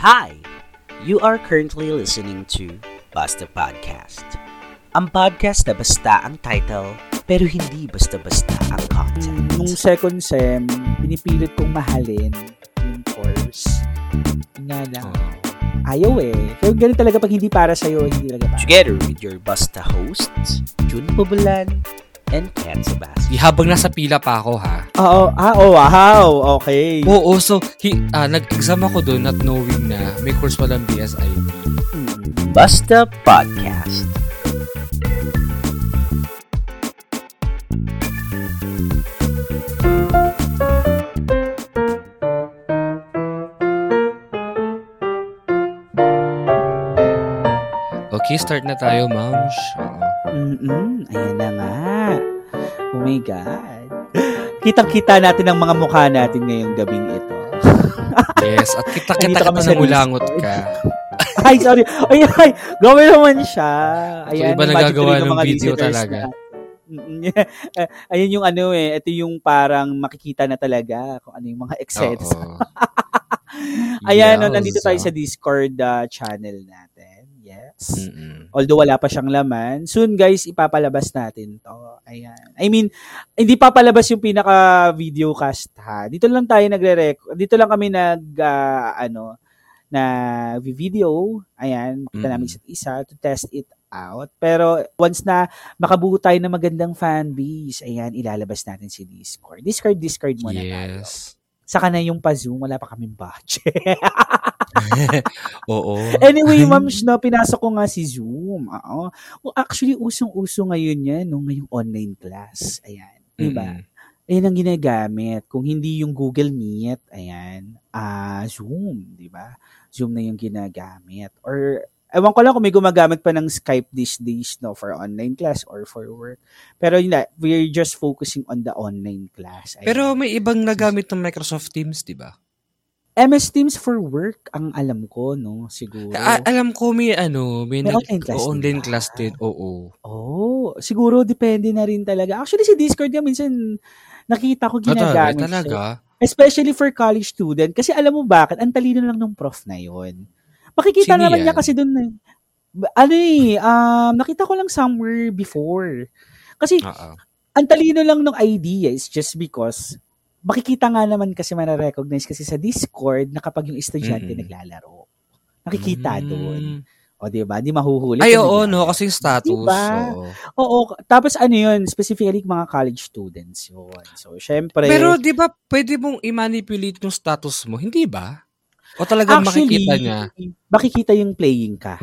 Hi! You are currently listening to Basta Podcast. Ang podcast na basta ang title, pero hindi basta-basta ang content. Nung second sem, pinipilit kong mahalin yung course. Yun Nga lang. Ayaw eh. Pero ganun talaga pag hindi para sa'yo, hindi talaga para. Together with your Basta hosts, June Bubulan and Ken Sebastian. Habang nasa pila pa ako ha. Oo. Ah, oh, wow. Okay. Oo, so hi, ah, nag-exam ako doon not knowing na may course palang BSIP. Basta Podcast. Okay, start na tayo, moms. Oo. Mm-mm. Ayan na nga. Oh my God. Kitang-kita natin ang mga mukha natin ngayong gabing ito. Yes, at kita-kita ka na mulangot ka. ay, sorry. Ay, ay. Gawin naman siya. So, Ayan, iba imagine nagagawa ng mga video talaga. na- Ayan yung ano eh. Ito yung parang makikita na talaga kung ano yung mga exceeds. Oo. Ayan, no, nandito tayo sa Discord uh, channel natin. Yes. Mm-mm. Although wala pa siyang laman. Soon guys, ipapalabas natin to. Ayan. I mean, hindi papalabas yung pinaka video cast ha. Dito lang tayo nagre-record. Dito lang kami nag ah, ano na video. Ayan, makita Mm. namin isa't isa to test it out. Pero once na makabuo tayo ng magandang fan base, ayan, ilalabas natin si Discord. Discord, Discord muna tayo. Yes. Saka na yung pa-Zoom, wala pa kaming budget. Oo. Anyway, ma'ams, no, pinasok ko nga si Zoom. Oo. Well, actually, usong-uso ngayon yan, no, ngayong online class. Ayan. Diba? Mm-mm. Ayan ang ginagamit. Kung hindi yung Google Meet, ayan, ah Zoom, di ba? Zoom na yung ginagamit. Or, ewan ko lang kung may gumagamit pa ng Skype these days, no, for online class or for work. Pero yun na, we're just focusing on the online class. Ayan. Pero may ibang nagamit ng Microsoft Teams, di ba? MS Teams for work, ang alam ko, no, siguro. A- alam ko may ano, may, May online class din online ba? class din. Oo. Oh, siguro depende na rin talaga. Actually, si Discord nga minsan nakita ko Ah, talaga, ginagamit talaga. siya. Especially for college student. Kasi alam mo bakit? Ang talino lang ng prof na yon. Makikita Sino naman yan? niya kasi doon eh. Ano eh, um, nakita ko lang somewhere before. Kasi Oo. ang talino lang ng idea is just because makikita nga naman kasi manarecognize kasi sa Discord na kapag yung estudyante Mm-mm. naglalaro. Nakikita Mm. doon. O, di ba? Di mahuhuli. Ay, oo, no, kasi yung status. Diba? oo. Oo. Tapos ano yun, specifically mga college students yun. So, syempre. Pero di ba pwede mong i-manipulate yung status mo? Hindi ba? O talagang actually, makikita niya? makikita yung playing ka.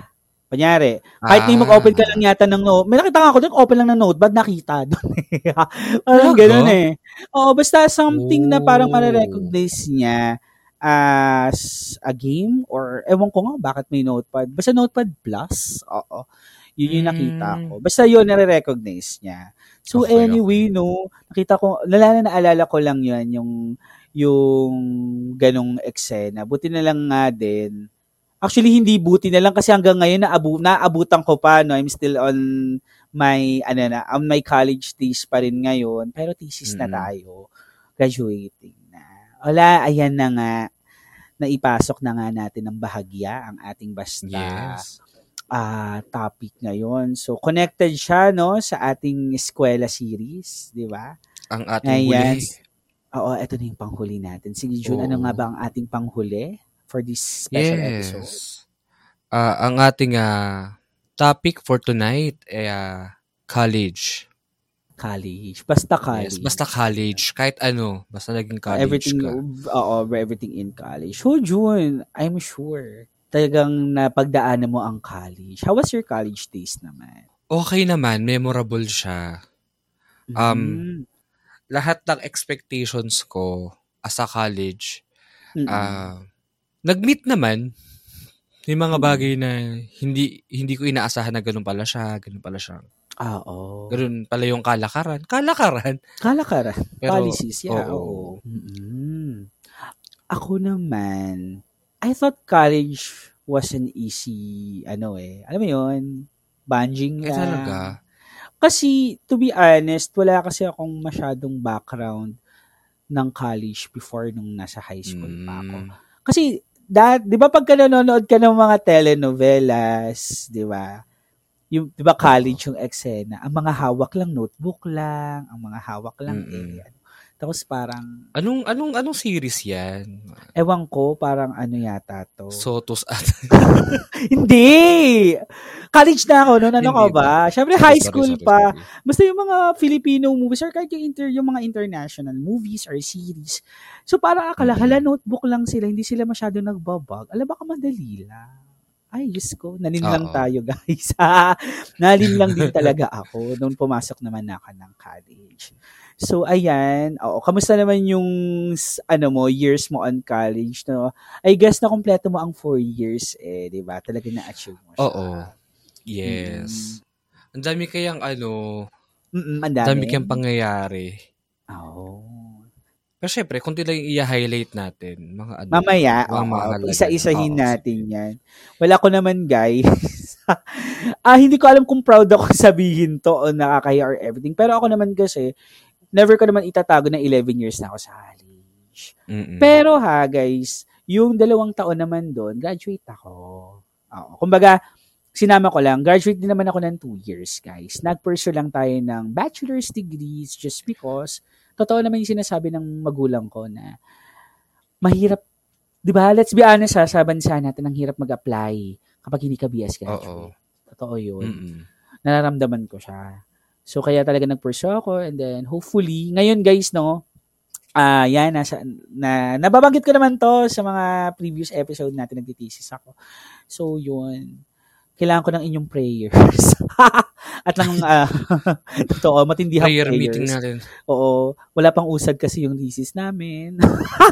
Kunyari, kahit Ah. mag-open ka lang yata ng note, may nakita nga ako doon, open lang ng notepad, nakita doon. parang Talaga? ganun eh. Oo, basta something na parang mare-recognize niya as a game or ewan ko nga bakit may notepad. Basta notepad plus. Oo. Yun yung nakita ko. Basta yun, nare-recognize niya. So Okay, anyway, no, nakita ko, nalala na naalala ko lang yun, yung, yung ganong eksena. Buti na lang nga din. Actually, hindi buti na lang kasi hanggang ngayon naabu, naabutan ko pa, no, I'm still on my, ano na, on my college days pa rin ngayon. Pero thesis na Mm. tayo. Graduating na. Wala, ayan na nga. Naipasok na nga natin ng bahagya ang ating basta Yes. ah topic ngayon. So, connected siya, no, sa ating eskwela series, di ba? Ang ating Ayan. huli. Oo, ito na yung panghuli natin. Sige, June, ano Oo. nga ba ang ating panghuli for this special episode? Yes. Ah, ang ating ah, topic for tonight ay ah, college. College. Basta college. Yes, basta college. Kahit ano, basta naging college everything, ka. oo, everything in college. So, June, I'm sure, talagang napagdaanan mo ang college. How was your college days naman? Okay naman, memorable siya. Um, Mm. Lahat ng expectations ko as a college, Mm-mm. ah, nag-meet naman. May mga Mm. bagay na hindi hindi ko inaasahan na ganun pala siya, ganun pala siya. Ah, oo. Ganun pala yung kalakaran. Kalakaran. Kalakaran. Pero, Policies, yeah. oo. Oo. Mm-mm. Ako naman, I thought college was an easy, ano eh, alam mo yun, bunging Eh, lang. talaga. Kasi, to be honest, wala kasi akong masyadong background ng college before nung nasa high school pa ako. Kasi, that, di ba pagka nanonood ka ng mga telenovelas, di ba? Yung, di ba college yung eksena, ang mga hawak lang notebook lang, ang mga hawak lang Mm-mm. eh. Tapos parang, Anong, anong, anong series yan? ewan ko, parang ano yata to. Sotos at... Hindi! College na ako noon, ano ka Hindi ba? Siyempre high Sorry, school sorry, pa. sorry. Basta yung mga Filipino movies or kahit yung, inter, yung mga international movies or series. So parang akala, Mhm. hala notebook lang sila, hindi sila masyado nagbabag. Alam baka madali lang. Ay, Diyos ko, nalin lang Oo. tayo guys. nalin lang din talaga ako nung pumasok naman na ako ng college. So, ayan. Oo, kamusta naman yung, ano mo, years mo on college, no? I guess na kompleto mo ang four years, eh, di ba? Talaga na-achieve mo siya. Oo. Yes. Ang dami kayang ano, Mm-mm, ang dami. dami kayang pangyayari. Oo. Pero syempre, kung lang i-highlight natin, mga ano. Mamaya, mga oo, mahalaga. isa-isahin Oo, natin sige. yan. Wala ko naman, guys. ah, hindi ko alam kung proud ako sabihin to o nakakaya or everything. Pero ako naman kasi, never ko naman itatago na 11 years na ako sa college. Mm-mm. Pero ha, guys, yung dalawang taon naman doon, graduate ako. Oo. Kumbaga, sinama ko lang, graduate din naman ako ng two years, guys. Nag-pursue lang tayo ng bachelor's degrees just because, totoo naman yung sinasabi ng magulang ko na mahirap, di ba, let's be honest ha, sa bansa natin, ang hirap mag-apply kapag hindi ka BS Oo. graduate. Totoo yun Mm-mm. nararamdaman ko siya. So, kaya talaga nag-pursue ako and then hopefully, ngayon guys, no, ah yan, nasa, na, nababanggit ko naman to sa mga previous episode natin, nagtitesis ako. So, yun. Kailangan ko ng inyong prayers. At lang, ah, totoo, matindi Prayer prayers. meeting natin. Oo. Wala pang usad kasi yung thesis namin.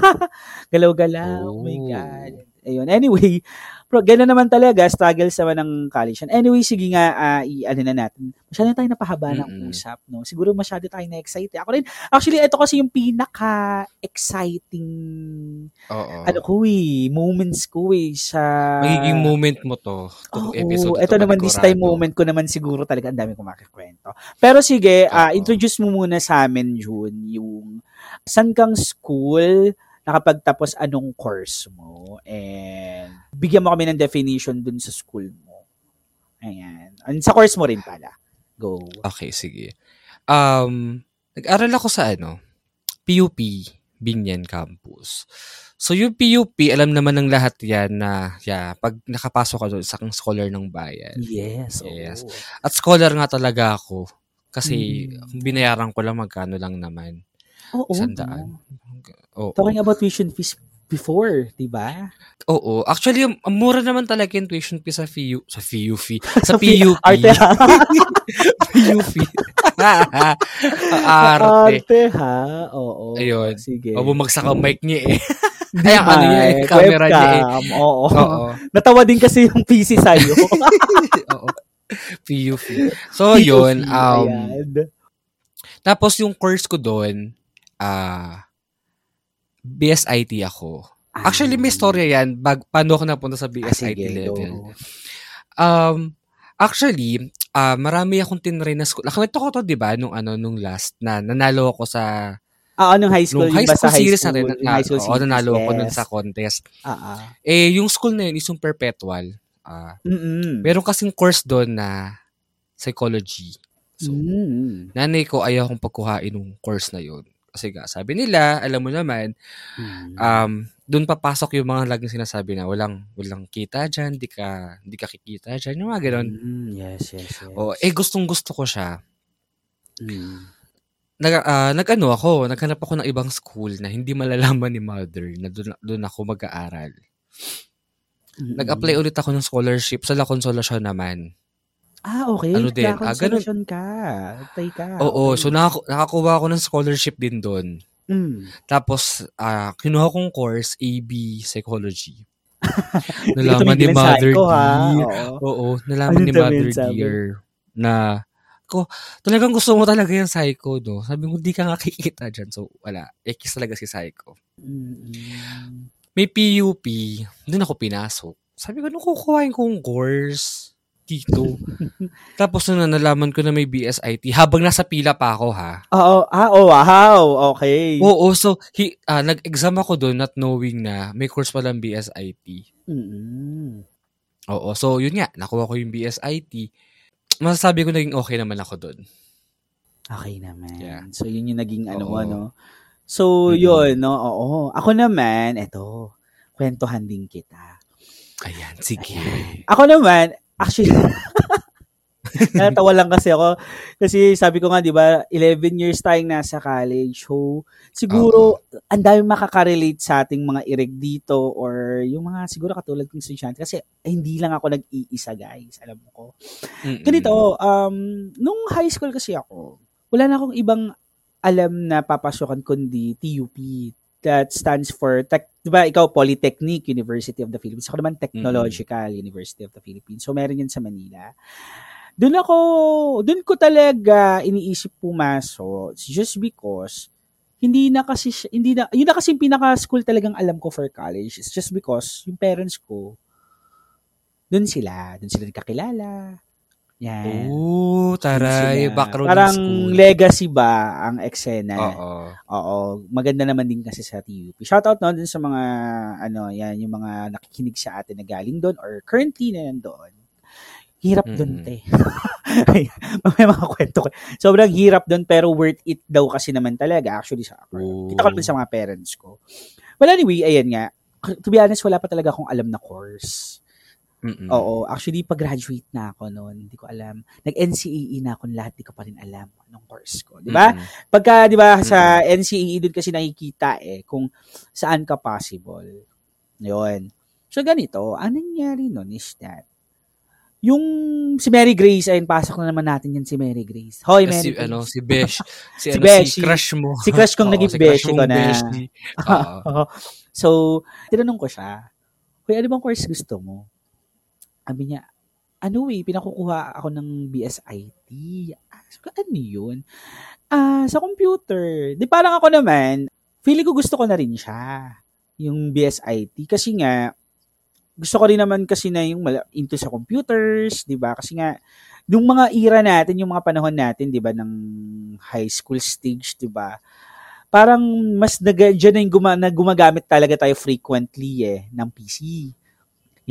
Galaw-galaw. Oh. my Oh. God. Ayun. Anyway, pero gano'n naman talaga, struggles naman ng college. And anyway, sige nga, ah, i-ano na natin. Masyado na tayo napahaba ng Mm-mm. usap, no? Siguro masyado tayo na-excite. Ako rin, actually, ito kasi yung pinaka-exciting, Oo. ano ko eh, moments ko eh, sa... Magiging moment mo to. Oo, episode ito to, naman this time moment ko naman siguro talaga ang dami kong makikwento. Pero sige, Oo. introduce mo muna sa amin June yung saan kang school, nakapagtapos anong course mo, and bigyan mo kami ng definition dun sa school mo. Ayan. And sa course mo rin pala. Go. Okay, sige. Um, nag-aral ako sa ano, PUP, Binyan Campus. So yung PUP, alam naman ng lahat yan na, yeah, pag nakapasok ka doon, isa kang scholar ng bayan. Yes. Yes. oo. At scholar nga talaga ako. Kasi Mm. binayaran ko lang magkano lang naman. Oo. Sandaan. Oo. Talking about tuition fees before, di ba? Oo. Actually, ang mura naman talaga yung tuition fee sa FIU. Sa FIU fee. Sa PUP. Arte ha? PUP. Ang arte. Arte ha? Oo. Ayun. Sige. O, bumagsak ang mic niya eh. Hindi Ay, ano niya eh, camera niya eh. Oo. Oo. Natawa din kasi yung PC sa'yo. Oo. PUP. So, yun. POV, Um, ayan. tapos yung course ko doon, ah, BSIT ako. Actually, may story yan. Bag, paano ako napunta sa Ah, BSIT sige, level. Um, actually, ah marami akong tinry na school. Nakwento ko to, di ba, nung, ano, nung last na nanalo ako sa Ah, anong high school? nung high school series na rin. Yung Na, high school oo, series, nanalo ako nun yes. sa contest. Ah, ah. Eh, yung school na yun is yung perpetual. Ah, Mm-mm. meron kasing course doon na psychology. So, Mm. nanay ko ayaw kong pagkuhain ng course na yun. Kasi nga, sabi nila, alam mo naman, Mm. um, doon papasok yung mga laging sinasabi na walang walang kita dyan, di ka, di ka kikita dyan, yung mga ganun. Mm, yes, yes, yes. O, eh, gustong gusto ko siya. Mm. Nag, ah, nag-ano ako, naghanap ako ng ibang school na hindi malalaman ni mother na doon, doon ako mag-aaral. Mm-mm. Nag-apply ulit ako ng scholarship sa La Consolacion naman. Ah, okay. Ano din, ah, ganun. Ka. Apply ka. Oo, Okay. so nakaku- nakakuha ako ng scholarship din doon. Mm. Tapos, ah kinuha kong course, AB Psychology. Nalaman ni Mother ha? Dear. Oo. Oo, nalaman Ano ni Mother sabi? Dear na ko, talagang gusto mo talaga yung psycho, no? Sabi mo, di ka nga kikita dyan. So, wala. Ekis talaga si psycho. Mm-mm. May PUP, doon ako pinasok. Sabi ko, nung kukuhain kong course, dito. Tapos nung nalaman ko na may BSIT, habang nasa pila pa ako ha. Oo, ah, oh, wow, okay. Oo, so he, ah, nag-exam ako doon not knowing na may course palang BSIT. Mm-mm. Oo, so yun nga, nakuha ko yung BSIT. Masasabi ko naging okay naman ako doon. Okay naman. Yeah. So, yun yung naging ano mo, no? So, Mm-mm. yun, no? Oo. Ako naman, eto, kwentuhan din kita. Ayan, sige. Ako naman, actually, natawa lang kasi ako. Kasi sabi ko nga, di ba, 11 years tayong nasa college. So, siguro, ang dami makakarelate sa ating mga ireg dito or yung mga siguro katulad kong estudyante. Kasi eh, hindi lang ako nag-iisa, guys. Alam mo ko. Mm-mm. Ganito, um, nung high school kasi ako, wala na akong ibang alam na papasokan kundi TUP. That stands for, tech, di ba, ikaw, Polytechnic University of the Philippines. Ako naman, Technological University of the Philippines. So, meron yun sa Manila. Doon ako, doon ko talaga iniisip pumasok just because hindi na kasi, hindi na, yun na kasi yung pinaka-school talagang alam ko for college. It's just because yung parents ko, doon sila, doon sila nagkakilala. Yan. Oo, taray. Background Parang ng school. legacy ba ang eksena? Oo. Oo. Maganda naman din kasi sa TUP. Shoutout no dun sa mga, ano, yan, yung mga nakikinig sa atin na galing doon or currently na nandoon. Hirap doon, Mm-mm. te. May mga kwento ko. Sobrang hirap doon pero worth it daw kasi naman talaga. Actually, sa Oo. kita ko naman sa mga parents ko. Well, anyway, ayan nga. To be honest, wala pa talaga akong alam na course. Mm-mm. Oo, actually pag-graduate na ako noon, hindi ko alam. Nag-NCAE na ako lahat, di ko pa rin alam anong course ko, 'di ba? Mm-mm. Pagka 'di ba sa NCAE doon kasi nakikita eh kung saan ka possible. 'Yon. So ganito, ang nangyari noon is that yung si Mary Grace, ayun, pasok na naman natin yan si Mary Grace. Hoy, Eh, Mary si, Grace. ano, si Besh. Si, Si ano, Beshi. si crush mo. Si crush kong naging si mong ko na. Beshi. Oo. so, tinanong ko siya, Kuya, ano bang course gusto mo? Sabi niya, ano eh, pinakukuha ako ng BSIT. Ah, so, ano yun? Ah, sa computer. Di parang ako naman, feeling ko gusto ko na rin siya. Yung BSIT. Kasi nga, gusto ko rin naman kasi na yung into sa computers, di ba? Kasi nga, yung mga era natin, yung mga panahon natin, di ba, ng high school stage, di ba? Parang mas nag dyan na yung guma- na gumagamit talaga tayo frequently eh, ng PC.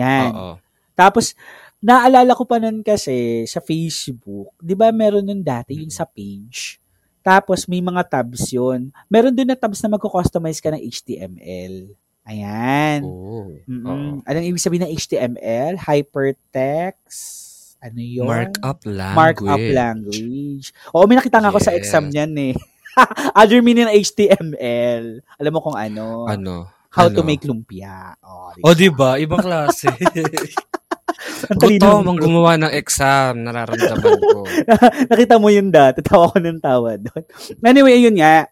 Yan. Oo. Tapos, naalala ko pa nun kasi sa Facebook, di ba meron nun dati yung sa page. Tapos, may mga tabs yun. Meron dun na tabs na magko-customize ka ng HTML. Ayan. Mm-mm. Oo. Anong ibig sabihin ng HTML? Hypertext? Ano yun? Markup language. Markup language. Oo, may nakita nga ako sa Yes. exam niyan eh. Other meaning ng HTML. Alam mo kung ano? Ano? How to Ano? make lumpia. Oh, di ba? Ibang klase. Gutom ang gumawa ng exam. Nararamdaman ko. Nakita mo yun dati. Tawa ko ng tawa doon. Anyway, yun nga.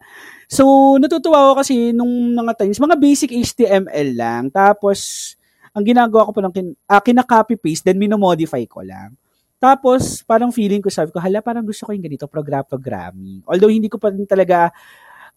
So, natutuwa ako kasi nung mga times, mga basic HTML lang. Tapos, ang ginagawa ko pa ng kin, ah, kina-copy-paste, then minomodify ko lang. Tapos, parang feeling ko, sabi ko, hala, parang gusto ko yung ganito, program-programming. Although, hindi ko pa rin talaga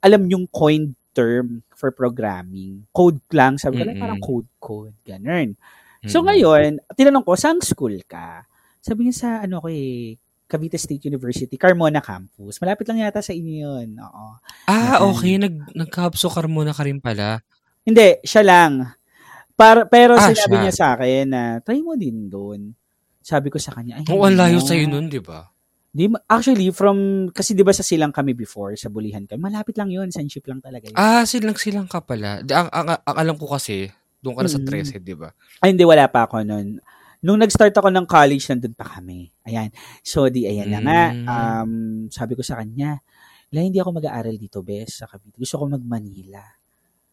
alam yung coined term for programming. Code lang. Sabi ko, "Ala, Mm-mm. parang code-code. Ganun. So ngayon, tinanong ko, saan school ka? Sabi niya sa, ano ko eh, Cavite State University, Carmona Campus. Malapit lang yata sa inyo yun. Oo. Ah, Yan. okay. Nag, nagkapsukar muna ka rin pala. Hindi, siya lang. Par, pero Ah, sinabi siya. niya sa akin na, try mo din doon. Sabi ko sa kanya, ay, Oo, ang hindi layo mo. sa'yo nun, di ba? Di, actually, from, kasi di ba sa silang kami before, sa bulihan kami, malapit lang yun, sunship lang talaga yun. Ah, silang-silang ka pala. Ang, ang, ang alam ko kasi, doon ka na sa Mm. 13, di ba? Ay, hindi, wala pa ako noon. Nung nag-start ako ng college, nandun pa kami. Ayan. So, di, ayan na nga. Mm. Um, sabi ko sa kanya, la, hindi ako mag-aaral dito, bes, sa Cavite. Gusto ko mag-Manila.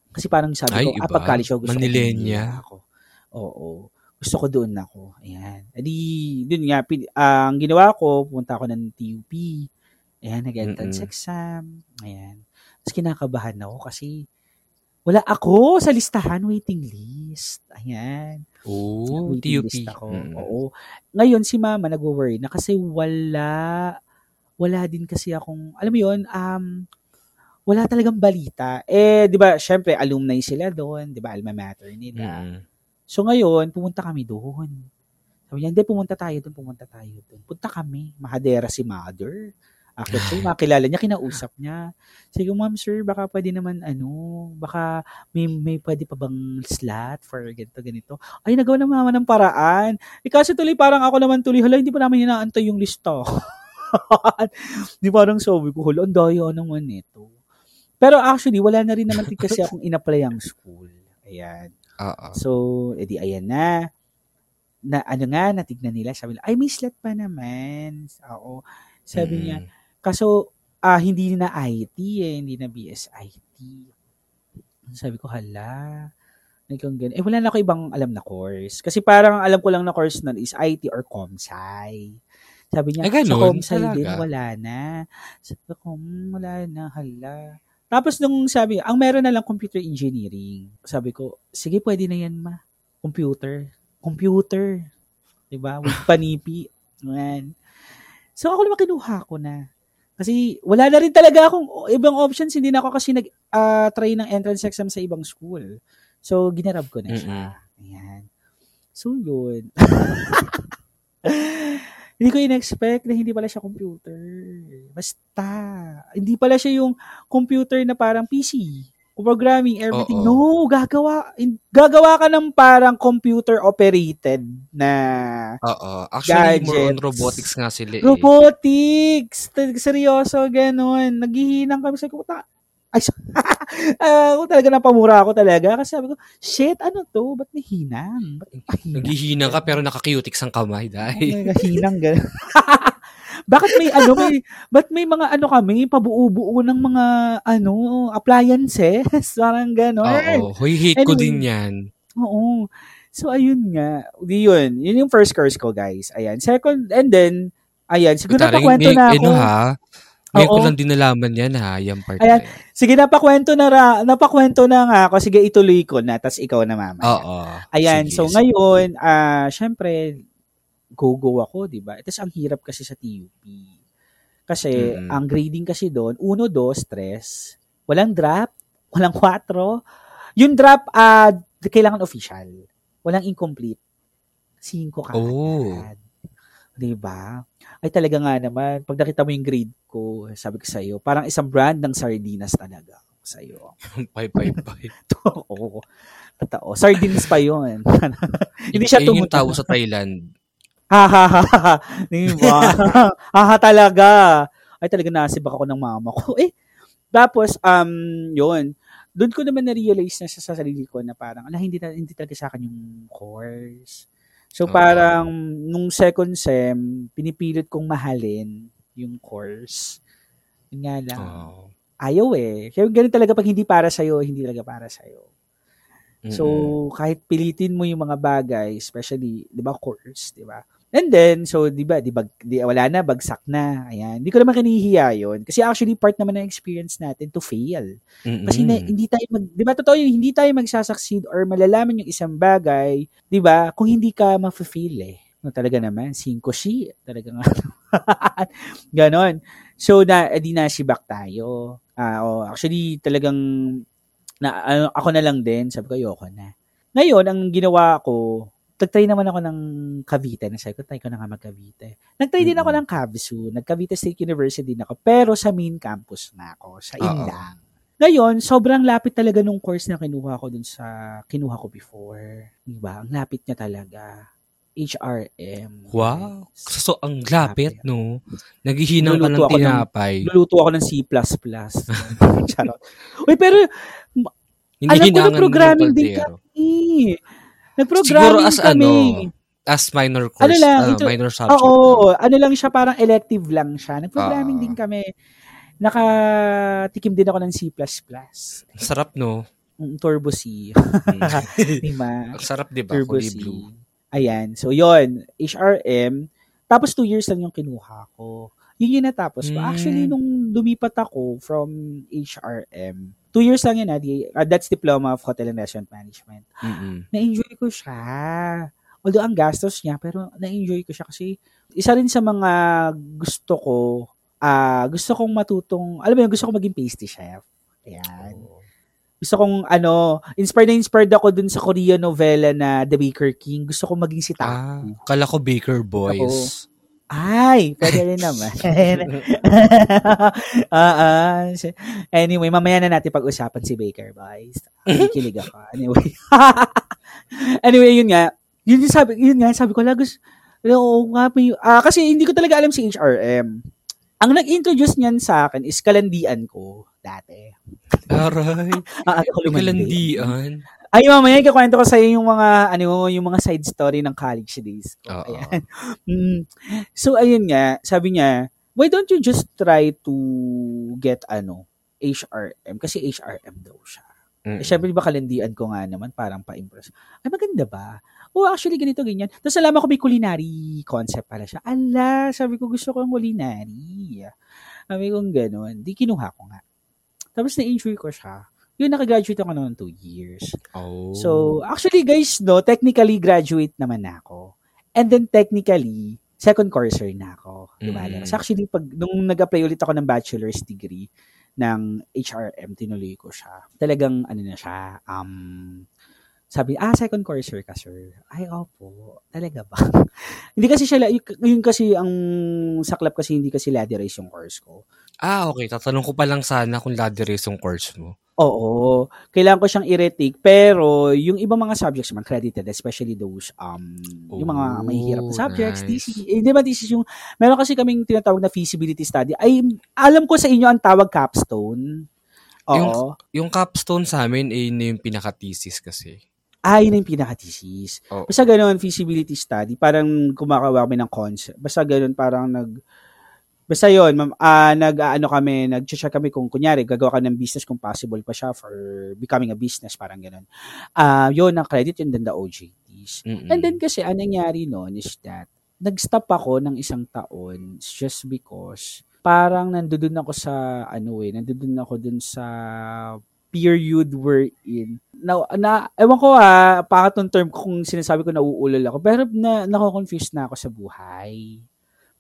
Kasi parang sabi Ay, ko, ah, iba. pag college ako, gusto Manilenya. ko ako. Oo. Gusto ko doon ako. Ayan. Adi, doon nga, pin, ah, ang ginawa ko, pumunta ako ng TUP. Ayan, nag-entrance exam. Ayan. Tapos kinakabahan ako kasi wala ako sa listahan, waiting list. Ayan. Oo, waiting TUP. list ako. Mm. Oo. Ngayon, si mama nag-worry na kasi wala, wala din kasi akong, alam mo yun, um, wala talagang balita. Eh, di ba, syempre, alumni sila doon, di ba, alma mater nila. Mm. So ngayon, pumunta kami doon. Sabi niya, hindi, pumunta tayo doon, pumunta tayo doon. Punta kami. Mahadera si mother. Akit siya, makilala niya, kinausap niya. Sige, ma'am, sir, baka pwede naman, ano, baka may, may pwede pa bang slot for ganito, ganito. Ay, nagawa na mama ng paraan. Eh, kasi tuloy, parang ako naman tuloy, hala, hindi pa namin hinaantay yung lista. Di parang sabi ko, hala, ang daya naman ito. Pero actually, wala na rin naman kasi akong in-apply ang school. Ayan. Oo. So, edi ayan na. Na ano nga, natignan nila. Sabi nila, ay, may slot pa naman. Oo. Sabi niya, Mm. Kaso, ah, hindi na IT eh, hindi na BSIT. Sabi ko, hala. Like, ang ganun. Eh, wala na ako ibang alam na course. Kasi parang alam ko lang na course nun is IT or ComSci. Sabi niya, Ay, ganun? sa ComSci din, wala na. Sabi ko, "Hmm, wala na, hala. Tapos nung sabi, ang meron na lang computer engineering. Sabi ko, sige, pwede na yan, ma. Computer. Computer. Diba? With panipi. Yan. So, ako naman kinuha ko na. Kasi wala na rin talaga akong ibang options. Hindi na ako kasi nag-try ng entrance exam sa ibang school. So, ginarab ko na siya. Ayan. So, yun. hindi ko in-expect na hindi pala siya computer. Basta. Hindi pala siya yung computer na parang PC. Programming, everything. Oo. No, gagawa. in- Gagawa ka ng parang computer operated na Oo. Actually, more on Gadgets. robotics nga sila eh. Robotics! Seryoso, ganun. Naghihinang kami sa kuta. Ay, so- Ah, ako talaga napamura ako talaga. Kasi sabi ko, shit, ano to? Ba't may hinang? Ba't may pahinang? Naghihinang ka pero nakakutics ang kamay dahil. May hinang ganun. Bakit may ano may ba't may mga ano kami pabuo-buo ng mga ano appliances parang gano'n. Oo. Hoy, hate ko Anyway. din yan. Oo. So, ayun nga. Di yun. Yun yung first course ko, guys. Ayan. Second, and then, ayan. Siguro Taring, napakwento may- na ako. Ano ha? Ngayon ko lang din nalaman yan ha, yung part Ayan. na yan. Sige, napakwento na, ra, napakwento na nga ako. Sige, ituloy ko na. Tapos ikaw na, mama. Oo. Ayan. Sige, so, sige. ngayon, ah syempre, go-go ako, di ba? Tapos, ang hirap kasi sa TUP. Kasi, Mm-mm. ang grading kasi doon, 1, 2, 3, walang drop, walang 4. Yung drop, ah kailangan official. Walang incomplete. 5 ka Oh. Di ba? Ay talaga nga naman, pag nakita mo yung grade ko, sabi ko sa'yo, parang isang brand ng sardinas talaga sa'yo. Bye, bye, bye. Oo. Totoo. Sardines pa yun. Hindi siya Yun yung tao sa Thailand. Ha ha ha ha. Ha ha talaga. Ay talaga nasib ako ng mama ko. Eh, tapos, um, yun. Doon ko naman na-realize na sa, sa sarili ko na parang, ala, hindi, hindi talaga sa akin yung course. So, Oo. parang, nung second sem, pinipilit kong mahalin yung course. Yun nga lang. Oo. Ayaw eh. Kaya ganun talaga pag hindi para sa'yo, hindi talaga para sa'yo. So, kahit pilitin mo yung mga bagay, especially, di ba, course, di ba? And then, so, di ba, di, bag, di, wala na, bagsak na. Ayan. Hindi ko naman kinihiya yun. Kasi actually, part naman ng experience natin to fail. Kasi na, hindi tayo mag, di ba, totoo yung hindi tayo magsasucceed or malalaman yung isang bagay, di ba, kung hindi ka ma-feel eh. No, talaga naman, 5 shi. Talaga nga. Ganon. So, na, edi nasibak tayo. Ah, oh, actually, talagang, na, ano, ako na lang din, sabi ko, ayoko na. Ngayon, ang ginawa ko, nag-try naman ako ng Cavite. Nasabi ko, try ko na nga mag-Cavite. Nag-try din ako ng Cavsu. Nag-Cavite State University din ako. Pero sa main campus na ako, sa. Indang. Ngayon, sobrang lapit talaga nung course na kinuha ko dun sa kinuha ko before. Diba? Ang lapit niya talaga. HRM. Wow. So, ang lapit, no? Naghihinang ka ng ako ng- tinapay. Luluto ako ng C++. Charot. Uy, pero alam ko na programming ng din kami. Nag-programming Siguro as kami. ano, As minor course. Ano lang, ah, ito- minor subject. Oo, ano lang siya, parang elective lang siya. Nag-programming Ah. din kami. Nakatikim din ako ng C++. Sarap, no? Mm, Turbo C. Diba? Sarap, di ba? Turbo Kulay C. blue. Ayan. So, yon HRM. Tapos, two years lang yung kinuha ko. Yun yung natapos ko. Mm. Actually, nung lumipat ako from HRM, two years lang yun. ah, di- ah, that's Diploma of Hotel and Restaurant Management. Mm-mm. na-enjoy ko siya. Although ang gastos niya, pero na-enjoy ko siya kasi isa rin sa mga gusto ko, ah gusto kong matutong, alam mo yun, gusto kong maging pastry chef. Ayan. Oo. Gusto kong, ano, inspired na inspired ako dun sa Korean novela na The Baker King. Gusto kong maging si Ah, Taku. kala ko Baker Boys. Ay, pwede rin naman. Ah, ah. anyway, mamaya na natin pag-usapan si Baker, boys. Kikilig ako. Anyway. anyway, yun nga. Yun yung sabi, yun nga, sabi ko, lagos, oo nga, may, ah, kasi hindi ko talaga alam si HRM. Ang nag-introduce niyan sa akin is kalandian ko dati. Aray. Ah, ako. Kalandian. Ay, mamaya ikakwento ko sa iyo yung mga ano, yung mga side story ng college days ko. Oo. Ayan. Mm. So ayun nga, sabi niya, why don't you just try to get ano, HRM kasi HRM daw siya. Mm. Eh, syempre, di ba kalandian ko nga naman, parang pa-impress. Ay, maganda ba? Oh, actually, ganito, ganyan. Tapos alam ko may culinary concept pala siya. Ala, sabi ko, gusto ko ang culinary. Sabi ko, gano'n. Di kinuha ko nga. Tapos na-enjoy ko siya. Yun, nakagraduate ako noon two years. Oh. So, actually guys, no, technically graduate naman na ako. And then technically, second courser na ako. Mm. So actually, pag, nung nag-apply ulit ako ng bachelor's degree ng HRM, tinuloy ko siya. Talagang, ano na siya, um, sabi, ah, second courser ka, sir. Ay, opo. Talaga ba? hindi kasi siya, yun kasi ang saklap kasi hindi kasi ladder race yung course ko. Ah, okay. Tatanong ko pa lang sana kung ladder race yung course mo. Oo. Kailangan ko siyang i-retake. Pero, yung ibang mga subjects naman credited, especially those, um, yung mga Oh, mahihirap na subjects. nice. This, eh, di ba, this is yung, meron kasi kaming tinatawag na feasibility study. Ay, alam ko sa inyo ang tawag capstone. Oo. Yung- Yung capstone sa amin, eh, yun na yung pinaka-thesis kasi. ah, yun yung pinaka-thesis. Oo. Basta ganun, feasibility study, parang kumakawa kami ng concept. Basta ganun, parang nag, basta yun, ma'am, ah, nag, ano kami, nag-check kami kung, kunyari, gagawa ka ng business kung possible pa siya for becoming a business, parang ganun. Ah, yun, ang credit yun din the OJTs. Mm-mm. And then kasi, anong nangyari noon is that, nag-stop ako ng isang taon just because parang nandoon ako sa, ano eh, nandoon ako dun sa period we're in. Na, na, ewan ko ah, pangatong term ko kung sinasabi ko na uulol ako, pero na, nako-confuse na ako sa buhay.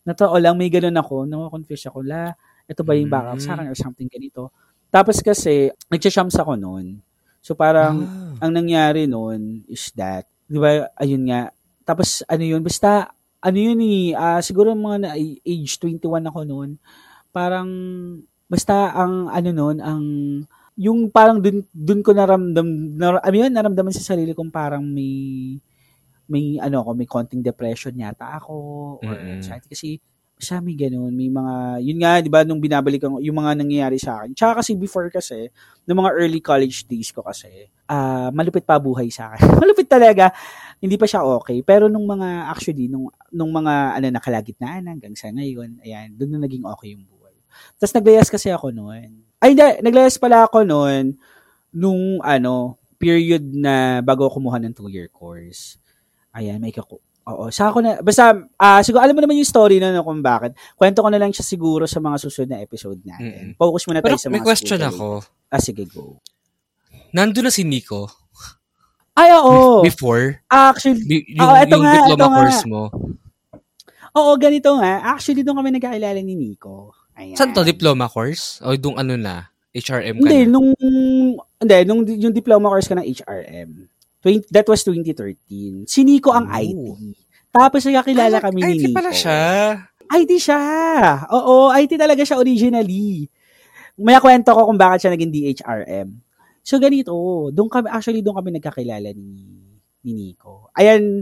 Natao lang, may ganun ako, nako-confuse ako, la, ito ba yung backup sa akin or something ganito. Tapos kasi, nagsashams ako noon. So parang, Ah. ang nangyari noon is that, di ba, ayun nga, tapos ano yun, basta, ano yun eh, ah, siguro mga na, age 21 ako noon, parang, basta ang ano noon, ang, yung parang dun, dun ko naramdam, nar, ano yun, naramdaman sa sarili kong parang may, may ano ako, may konting depression yata ako, or Mm-mm. anxiety, kasi, basta may ganun, may mga, yun nga, di ba, nung binabalikan ko, yung mga nangyayari sa akin. Tsaka kasi before kasi, ng mga early college days ko kasi, ah malupit pa buhay sa akin. malupit talaga. Hindi pa siya okay. Pero nung mga, actually, nung, nung mga, ano, nakalagitnaan hanggang sa ngayon, ayan, doon na naging okay yung buhay. Tapos naglayas kasi ako noon. Ay, hindi, naglayas pala ako noon nung, ano, period na bago kumuha ng two-year course. Ayan, may kako. Oo, sa ako na, basta, ah siguro, alam mo naman yung story na no, kung bakit. Kwento ko na lang siya siguro sa mga susunod na episode natin. Mm-mm. Focus muna Pero tayo sa mga may question school ako. Ah, sige, go. Nandun na si Nico Ay, oo. before. Actually, Bi- Yung, Oo, eto yung nga, diploma eto nga. course mo. oo, ganito nga. Actually, doon kami nagkakilala ni Nico. Ayan. Saan to? Diploma course? O yung ano na? HRM ka Hindi, na? nung, hindi, nung yung diploma course ka ng HRM. 20, that was 2013. Si Nico ang Oh. IT. Tapos nagkakilala Ah, kami ni IT Nico. pala siya. IT siya. Oo, IT talaga siya originally. May kwento ko kung bakit siya naging DHRM. So ganito, doon kami actually doon kami nagkakilala ni ni Nico. Ayan,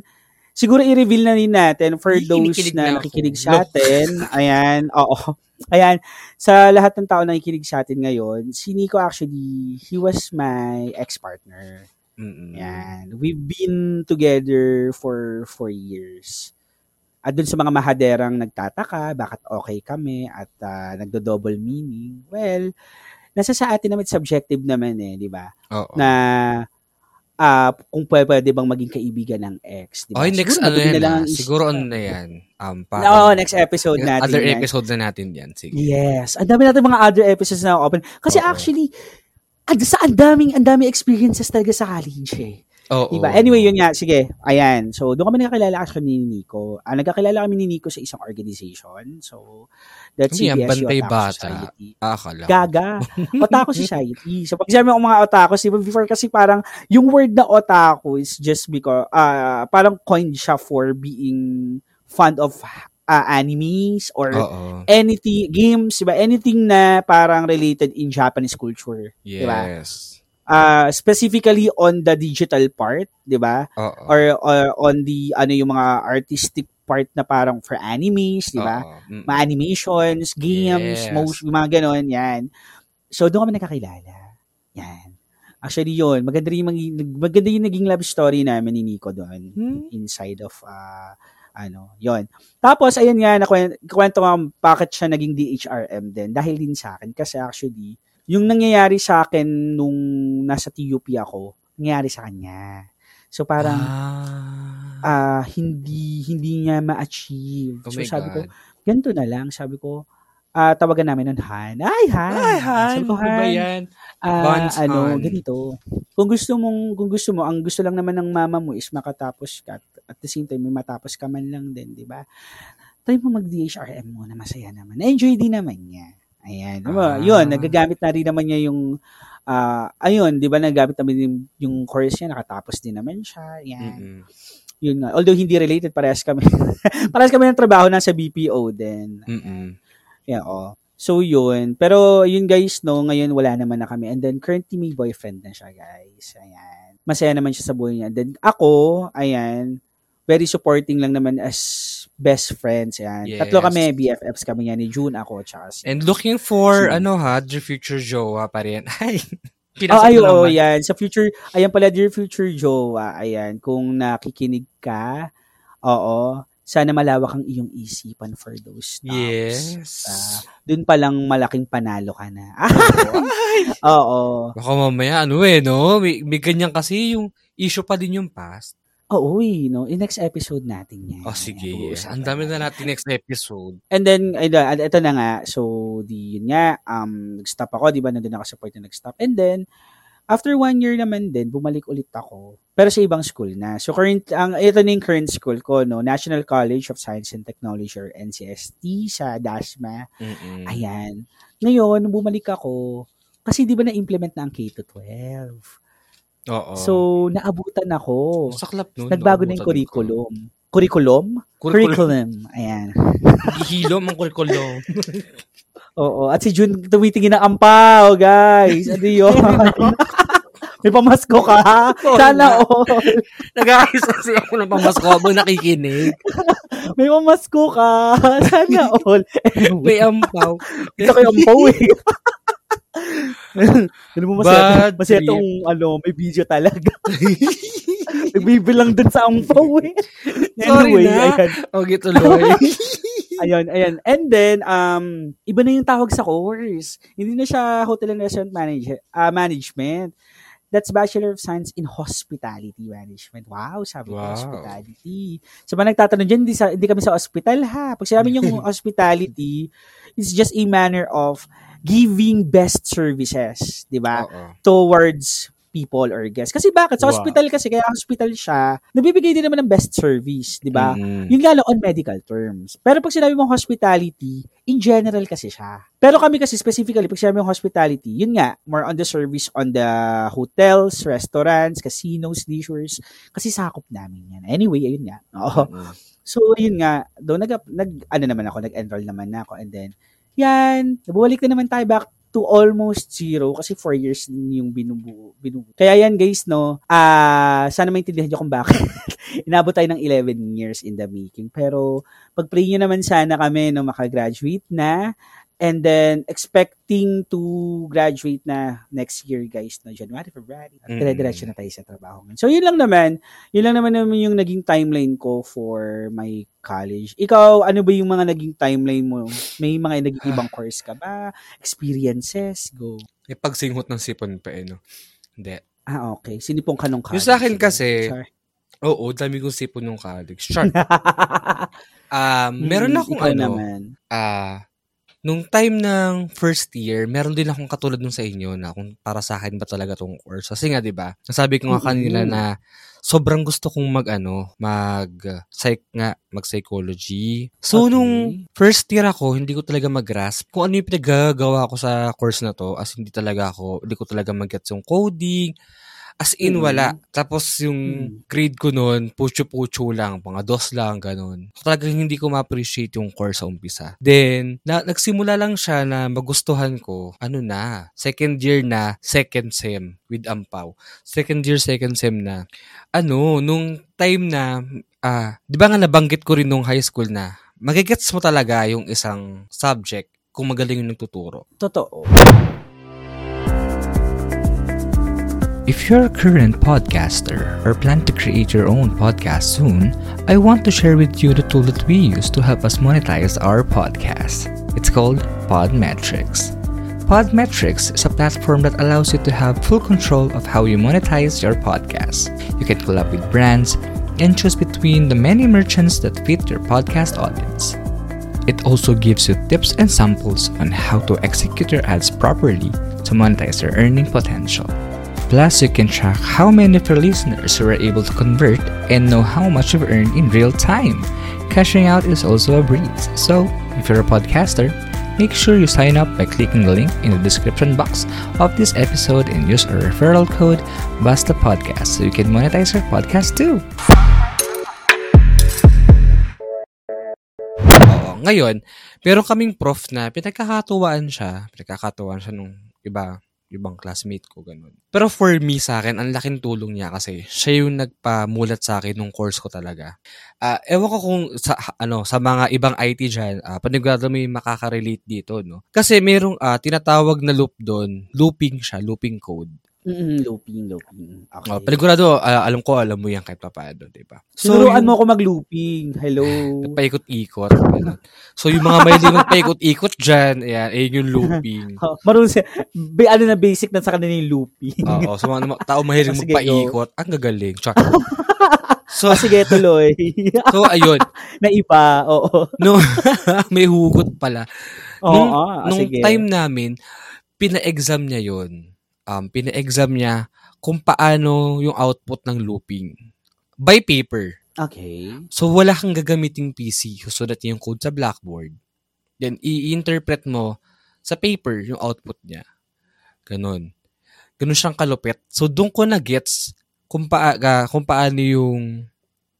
siguro i-reveal na rin natin for Ih, those na na ako. nakikinig sa atin. Ayan, oo. Ayan, sa lahat ng tao na nakikinig sa atin ngayon, si Nico actually, he was my ex-partner. Mm-mm. Yan. We've been together for four years. At dun sa mga mahaderang nagtataka, bakit okay kami at ah, nagdo-double meaning. Well, nasa sa atin naman subjective naman eh, di ba? Oo. Na ah, kung pwede, pwede bang maging kaibigan ng ex, di ba? Okay, next Siguro ano yan na lang Siguro ano na yan. Um, Oo, parang- next episode natin. Other yan. episode na natin yan. Sige. Yes. Ang dami natin mga other episodes na open. Kasi Oo. actually, ang, sa ang daming, ang daming experiences talaga sa college eh. Oo. Diba? Anyway, yun nga, sige. Ayan. So, doon kami nakakilala actually ni Nico. Ah, nagkakilala kami ni Nico sa isang organization. So, that's yan, CBSU Bantay Otaku Bata? Society. Akala. Gaga. Otaku Society. So, pag sabi ko mga otaku, si before kasi parang, yung word na otaku is just because, ah parang coined siya for being fond of ah, animes or Oo. anything, games, diba? Anything na parang related in Japanese culture. Yes. Ah, specifically on the digital part, di ba? Or, or on the, ano yung mga artistic part na parang for animes, di ba? Mga animations, games, Yes. motion, mga ganon, yan. So, doon kami nakakilala. Yan. Actually, yun. Maganda rin yung, maganda yung naging love story namin ni Nico doon. Hmm? Inside of, ah, ano, yon Tapos, ayun nga, nakwento kwento nga bakit siya naging DHRM din. Dahil din sa akin. Kasi actually, yung nangyayari sa akin nung nasa TUP ako, nangyayari sa kanya. So, parang, ah. ah hindi hindi niya ma-achieve. oh so sabi ko, God. ganito na lang. Sabi ko, ah tawagan namin nun Han. Ay, Han! Ay, Han! Sabi ko, Ano ba Han, yan? ah, Bonds, ano, Han. ganito. Kung gusto mong, kung gusto mo, ang gusto lang naman ng mama mo is makatapos ka. At the same time, may matapos ka man lang din, di ba? Try mo mag-DHRM mo na masaya naman. Na-enjoy din naman niya. Ayan. Ah. Yun, nagagamit na rin naman niya yung, ah ayun, di ba, nagagamit naman yung, yung course niya, nakatapos din naman siya. Yan Mm-mm. yun nga. Although hindi related, parehas kami. parehas kami ng trabaho nasa BPO din. Mm-mm. Yeah, oh. So, yun. Pero, yun guys, no, ngayon wala naman na kami. And then, currently may boyfriend na siya, guys. Ayan. Masaya naman siya sa buhay niya. And then, ako, ayan, very supporting lang naman as best friends. Ayan. Yes. Tatlo kami, BFFs kami yan, ni June, ako, tsaka si... And looking for, Si- ano ha, the future jowa pa rin. Ay, Oh, pinasok ay, naman. yan. Sa future, ayan pala, dear future Jowa, ayan, kung nakikinig ka, oo, sana malawak ang iyong isipan for those times. Yes. Ah, dun pa lang malaking panalo ka na. Oo. Baka mamaya, ano eh, no? May, may ganyan kasi yung issue pa din yung past. Oo, eh, no? In next episode natin yan. Oh, sige. Ang dami natin. na natin next episode. And then, ito na nga. So, di, yun nga, um, nag-stop ako, di ba? Nandun ako sa point na nag-stop. And then, after one year naman din, bumalik ulit ako. Pero sa ibang school na. So, current, ang, ito na yung current school ko, no? National College of Science and Technology or NCST sa DASMA. Mm-mm. Ayan. Ngayon, bumalik ako, kasi di ba na-implement na ang K-12? Oo. So, naabutan ako. saklap nun. Nagbago na yung curriculum. Curriculum? Curriculum. Ayan. Gihilom ang curriculum. Oo. At si June tumitingin ng ampaw, guys. Ano yun? May pamasko ka? Sana all. Nag-aayos kasi ako ng pamasko habang nakikinig. May pamasko ka. Sana all. May ampaw. Ito kayo ampaw eh. Ano mo masaya? Bad Masaya trip. tong, ano, may video talaga. Nagbibilang dun sa ampaw eh. Sorry Anyway, na. ayan. Tuloy. Ayun, ayan. And then, um, iba na yung tawag sa course. Hindi na siya hotel and restaurant manage, ah, management. That's Bachelor of Science in Hospitality Management. Wow, sabi ko, Wow. hospitality. So, ba nagtatanong dyan, hindi, sa, hindi kami sa hospital ha. Pag sinabi yung hospitality, it's just a manner of giving best services, di ba? Towards people or guests. Kasi bakit? Sa Wow. hospital kasi, kaya hospital siya, nabibigay din naman ng best service, di ba? Mm. Yun nga lang on medical terms. Pero pag sinabi mong hospitality, in general kasi siya. Pero kami kasi specifically, pag sinabi mong hospitality, yun nga, more on the service on the hotels, restaurants, casinos, leisures, kasi sakop namin yan. Anyway, ayun nga. Oo. Mm. So, yun nga, doon nag, nag, ano naman ako, nag-enroll naman na ako. And then, yan, nabalik na naman tayo back to almost zero kasi four years din yung binubuo. binubuo. Kaya yan guys, no, ah sana maintindihan nyo kung bakit. Inabot tayo ng 11 years in the making. Pero, pag-pray nyo naman sana kami no, makagraduate na. And then, expecting to graduate na next year, guys, no, January, February. At Mm. dire-diretso na tayo sa trabaho. So, yun lang naman. Yun lang naman naman yung naging timeline ko for my college. Ikaw, ano ba yung mga naging timeline mo? May mga naging ibang course ka ba? Experiences? Go. May pagsinghot ng sipon pa eh, no? Hindi. Ah, okay. Sinipong ka nung college. Yung sa akin kasi, Sorry. Oo, dami kong sipon nung college. Char. Um, meron Mm, akong ano, naman. ah, nung time ng first year, meron din akong katulad nung sa inyo na kung para sa akin ba talaga tong course. Kasi nga, di ba, nasabi ko nga kanila na sobrang gusto kong mag, ano, mag, psych nga, mag psychology. So, Okay. nung first year ako, hindi ko talaga mag-grasp kung ano yung pinagagawa ko sa course na to. As hindi talaga ako, hindi ko talaga mag-gets yung coding. As in, Mm. wala. Tapos yung Mm. grade ko noon, pucho-pucho lang, mga dos lang, ganun. So, talagang hindi ko ma-appreciate yung course sa umpisa. Then, na, nagsimula lang siya na magustuhan ko, ano na, second year na, second sem with Ampaw. Second year, second sem na. Ano, nung time na, ah, di ba nga nabanggit ko rin nung high school na, magigets mo talaga yung isang subject kung magaling yung nagtuturo. Totoo. If you're a current podcaster or plan to create your own podcast soon, I want to share with you the tool that we use to help us monetize our podcast. It's called Podmetrics. Podmetrics is a platform that allows you to have full control of how you monetize your podcast. You can collab with brands and choose between the many merchants that fit your podcast audience. It also gives you tips and samples on how to execute your ads properly to monetize your earning potential. Plus, you can track how many of your listeners were able to convert and know how much you've earned in real time. Cashing out is also a breeze. So, if you're a podcaster, make sure you sign up by clicking the link in the description box of this episode and use our referral code BASTAPODCAST so you can monetize your podcast too. Oo. Ngayon, meron kaming prof na pinagkakatuwaan siya. Pinagkakatuwaan siya nung iba, ibang classmate ko, ganun. Pero for me, sa akin, ang laking tulong niya kasi siya yung nagpamulat sa akin nung course ko talaga. Ah, ewan ko kung sa, ano, sa mga ibang IT dyan, uh, panigurado may makaka-relate dito, no? Kasi merong ah, tinatawag na loop doon, looping siya, looping code. Mm, looping, looping. Okay. Oh, panigurado, ah, alam ko, alam mo yan kahit papaano, di ba? Tinuruan yung- mo ako mag-looping. Hello. paikot-ikot. So, yung mga mahilig magpaikot-ikot dyan, ayan, ayun yung looping. Ha, Marunong siya. Ba, ano na basic na sa kanila yung looping. Oo, so mga tao mahilig Sige, magpaikot, ang gagaling. Char. So, Ah, sige, tuloy. so ayun, na iba, oo. no, may hugot pala. Oo, Nung, ah, nung sige. time namin, pina-exam niya yon Um, pina-exam niya kung paano yung output ng looping. By paper. Okay. So, wala kang gagamiting PC. Susulat niya yung code sa blackboard. Then, i-interpret mo sa paper yung output niya. Ganon. Ganon siyang kalupit. So, doon ko na-gets kung, paa, ah, kung paano yung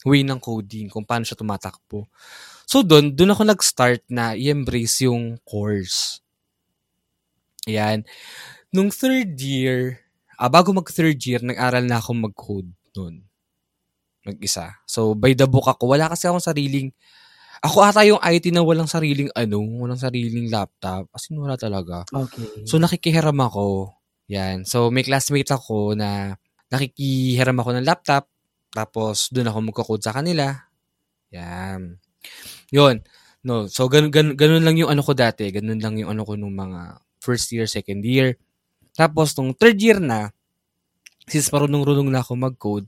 way ng coding, kung paano siya tumatakbo. So, doon, doon ako nag-start na i-embrace yung course. Ayan. Nung third year, ah, bago mag-third year, nag-aral na ako mag-code noon mag-isa. So, by the book ako. Wala kasi akong sariling... Ako ata yung IT na walang sariling ano, walang sariling laptop. As in, wala talaga. Okay. So, nakikihiram ako. Yan. So, may classmate ako na nakikihiram ako ng laptop. Tapos, doon ako magkakode sa kanila. Yan. Yun. No, so, ganun, ganun, ganun lang yung ano ko dati. Ganun lang yung ano ko nung mga first year, second year. Tapos, nung third year na, since marunong-runong na ako mag-code,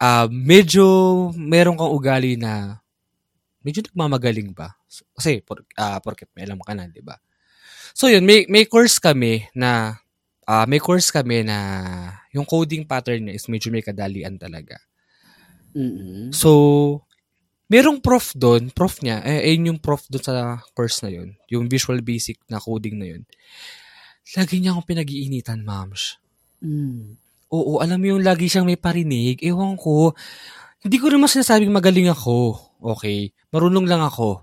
ah medyo meron kang ugali na medyo nagmamagaling ba? Kasi, por, ah porket may alam ka na, di ba? So, yun, may, may course kami na, ah may course kami na yung coding pattern niya is medyo may kadalian talaga. mm So, merong prof doon, prof niya, eh, ayun yung prof doon sa course na yun, yung Visual Basic na coding na yun. Lagi niya akong pinag-iinitan, mams. Mm. Oo, alam mo yung lagi siyang may parinig. Ewan ko. Hindi ko naman sinasabing magaling ako. Okay. Marunong lang ako.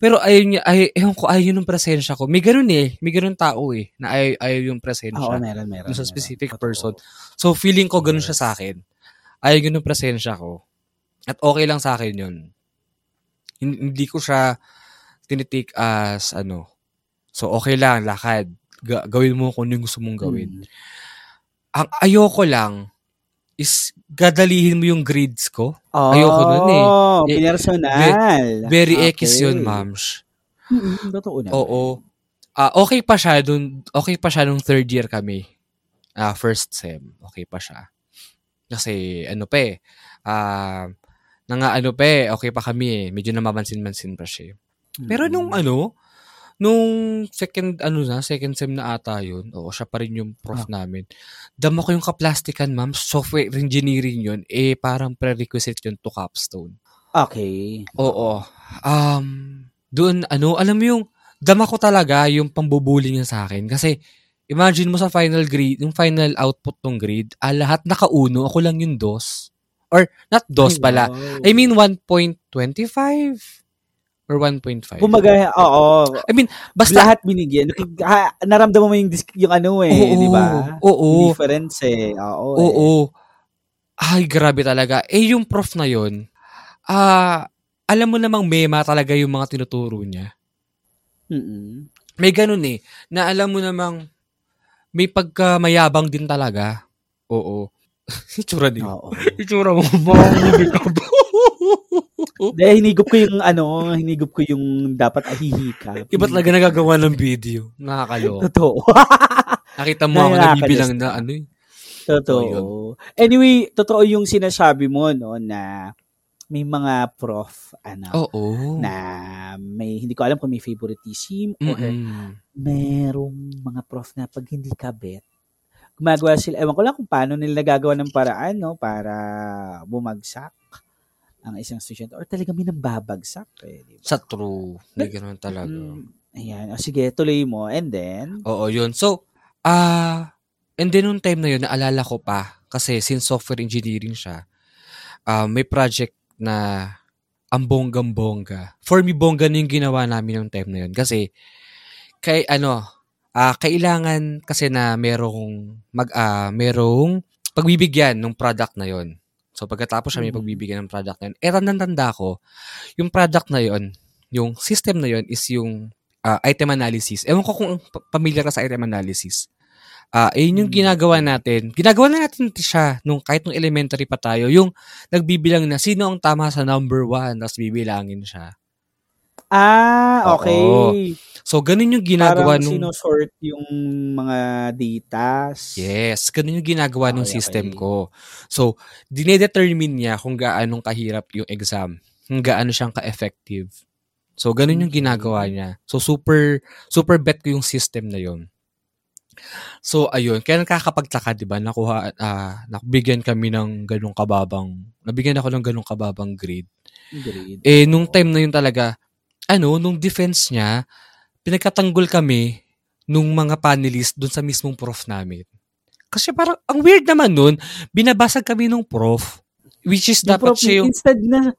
Pero ayaw niya, ay, ewan ko, ayaw yung presensya ko. May ganun eh. May ganun tao eh, na ayaw, ayaw yung presensya. Oo, meron, meron. Sa meron. specific Totoo. person. So, feeling ko ganun siya Yes. sa akin. Ayaw yun yung presensya ko. At okay lang sa akin yun. Hin- Hindi ko siya tinitake as ano. So, okay lang, lakad. Ga- gawin mo kung ano yung gusto mong gawin. Mm. Ang ayoko lang is gadalihin mo yung grades ko. Oh, Ayoko nun eh. Eh, Pinersonal. Very Okay. X yun, mams. Mm-mm, Totoo naman. Oo. Ah, okay pa siya dun, okay pa siya nung third year kami. Ah, first sem, okay pa siya. Kasi ano pa eh, ah, nanga ano pa eh, okay pa kami eh. Medyo namamansin-mansin pa siya. eh. Pero nung Mm-mm. ano, nung second, ano na, second sem na ata yun, oo, siya pa rin yung prof namin. Dama ko yung kaplastikan, ma'am, software engineering yun, eh, parang prerequisite yun to capstone. Okay. Oo. Um, doon, ano, alam mo yung, dama ko talaga yung pambubuli niya sa akin. Kasi, imagine mo sa final grade, yung final output ng grade, ah, lahat nakauno, ako lang yung dos. Or, not dos pala. I mean, 1.25 or 1.5. Kumbaga, oo. I mean, basta, lahat binigyan. Ha, naramdaman mo yung, yung ano eh, Oo, di ba? oo. Yung difference eh. Oo. eh. oo. Ay, grabe talaga. Eh, yung prof na yun, ah, alam mo namang mema talaga yung mga tinuturo niya. Mm-mm. May ganun eh, na alam mo namang may pagkamayabang din talaga. Oo. Itsura din. Oo. Itsura mo, mga ka ba? Dahil hinigop ko yung ano, hinigop ko yung dapat ahihika. Iba talaga nagagawa ng video. Nakakaloka. Totoo. Nakita mo ako nabibilang na ano eh. Totoo. Anyway, totoo yung sinasabi mo, no, na may mga prof, ano, Oo. na may, hindi ko alam kung may favoritism or Mm-mm. merong mga prof na pag hindi ka bet, gumagawa sila, ewan ko lang kung paano nila nagagawa ng paraan, no, para bumagsak ang isang estudyante or talaga may nababagsak eh, di ba? Sa true. May ganun talaga. Mm, ayan. O, sige, tuloy mo. And then, Oo, yun. So, ah, and then nung time na yun, naalala ko pa, kasi since software engineering siya, ah, may project na ang bonggang-bongga. For me, bongga na yung ginawa namin yung time na yun. Kasi, kay ano, ah, kailangan kasi na merong, mag, ah, merong pagbibigyan ng product na yun. So, pagkatapos siya may Mhm. pagbibigyan ng product na yun, eh, tanda ko, yung product na yun, yung system na yun is yung ah, item analysis. Ewan ko kung pa- familiar ka sa item analysis. Ah, ayun yung Hmm. ginagawa natin. Ginagawa na natin siya nung kahit nung elementary pa tayo. Yung nagbibilang na sino ang tama sa number one, tapos bibilangin siya. Ah, okay. Oo. So, ganun yung ginagawa Parang nung... sinosort yung mga datas. Yes, ganun yung ginagawa ng Okay, system okay. ko. So, dinedetermine niya kung gaanong kahirap yung exam, kung gaano siyang ka-effective. So, ganun yung ginagawa niya. So, super, super bet ko yung system na yun. So, ayun. Kaya nakakapagtaka, di ba? Nakuha, ah, nakabigyan kami ng ganong kababang, nabigyan ako ng ganong kababang grade. Grade. Eh, nung time na yun talaga, ano, nung defense niya, pinagkatanggol kami nung mga panelist dun sa mismong prof namin. Kasi parang, ang weird naman nun, binabasag kami nung prof, which is Yung dapat prof, siya yung, Instead na,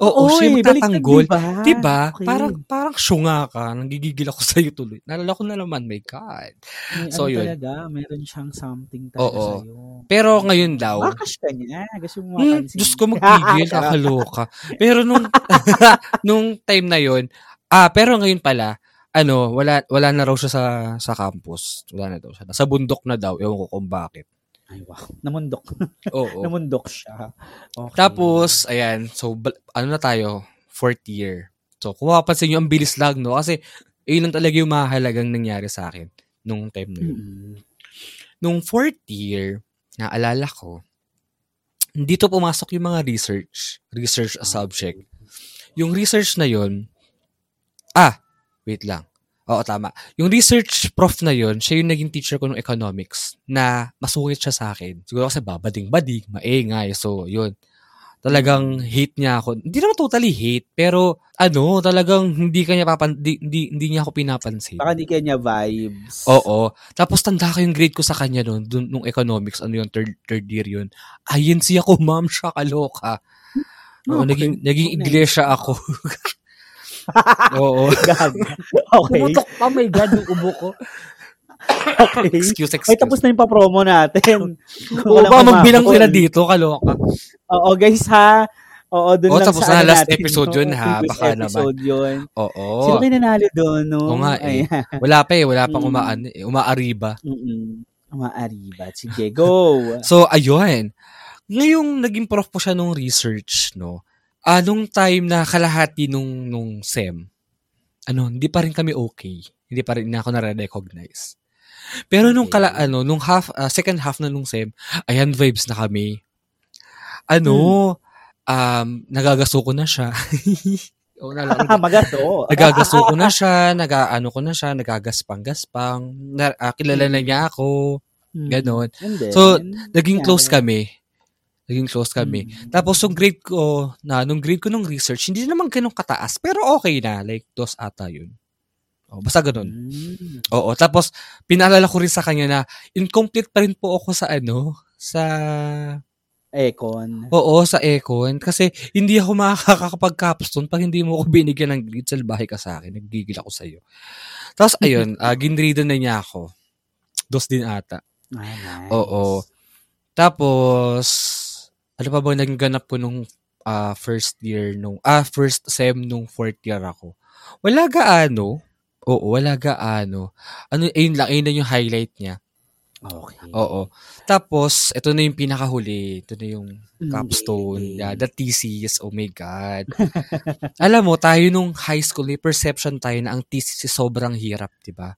oo, siya yung eh, magtatanggol. diba? Diba? Okay. Parang, parang syunga ka, nanggigigil ako sa'yo tuloy. Nalala ko na naman, my God. May so, ano yun. talaga, meron siyang something talaga Oo. sa'yo. Pero ngayon daw, Makash ka niya. Gusto mo Hmm, mapansin. Diyos ko magpigil, kakaloka. Pero nung nung time na yon, ah, pero ngayon pala, ano, wala wala na raw siya sa sa campus. Wala na daw siya. Sa bundok na daw, ewan ko kung bakit. Ay, wow. Namundok. Oo. Namundok siya. Okay. Tapos, ayan, so ano na tayo, fourth year. So, kung mapapansin nyo, ang bilis lang, no? Kasi, yun lang talaga yung mahalagang nangyari sa akin nung time na yun. Mm-mm. Nung fourth year, naalala ko, dito pumasok yung mga research, research as subject. Yung research na yun, ah, wait lang. Oo, tama. Yung research prof na yun, siya yung naging teacher ko ng economics na masungit siya sa akin. Siguro kasi babading-bading, maingay. So, yun. Talagang hate niya ako. Hindi naman totally hate, pero ano, talagang hindi kanya papan, hindi, hindi, hindi niya ako pinapansin. Baka di kanya vibes. Oo. Tapos tanda ko yung grade ko sa kanya noon, dun, nung economics, ano yung third, third year yun. INC ako, ma'am, siya kaloka. Oo, Okay. naging, naging iglesia ako. Oo. Gag. Okay. Pumutok pa, my God, yung ubo ko. okay. Excuse, excuse. Ay, tapos na yung pa-promo natin. Oo, baka magbilang sila dito, kaloka. Oo, guys ha. Oo, dun Oo, lang tapos sa na, ano last natin, episode no? yun, ha? Baka naman. episode yun. Oo. Sino kayo nanalo doon, no? Oo nga eh. Ayan. Wala pa eh, wala pang Mm. umaan, eh, umaariba. Mm-mm. Maariba. Sige, go. So, ayun. Ngayong naging prof po siya nung research, no? Nung time na kalahati nung, nung SEM, ano, hindi pa rin kami okay. Hindi pa rin na ako na-recognize. Pero nung kala, Okay. ano, nung half, ah, second half na nung SEM, ayan, vibes na kami. Ano, um, nagagaso ko na siya. Oo, naalala ko. Magaso. Nagagaso ko na siya, nagaano ko na siya, nagagaspang-gaspang. Na, ah, kilala na niya ako, Hmm. ganon. Then, So, Naging close kami. Naging close kami. Hmm. Tapos yung grade ko, na nung grade ko nung research, hindi naman ganun kataas, pero okay na, like dos ata yun. Oh, basta ganun. Hmm. Oo, tapos pinaalala ko rin sa kanya na incomplete pa rin po ako sa ano, sa Econ. Oo, sa Econ kasi hindi ako makakapag-capstone pag hindi mo ako binigyan ng grade salbahe ka sa akin. Naggigil ako sa iyo. Tapos ayun, uh, ginrade na niya ako. Dos din ata. Ah, nice. Oo. Tapos ano pa ba naging ganap ko nung ah, first year nung ah first sem nung fourth year ako. Wala gaano. Oo, wala gaano. Ano ayun lang, ayun na yung highlight niya. Okay. Oo. Tapos, ito na yung pinakahuli. Ito na yung Mm, capstone. Yeah, the thesis. Oh my God. Alam mo, tayo nung high school, may perception tayo na ang thesis is sobrang hirap, di ba?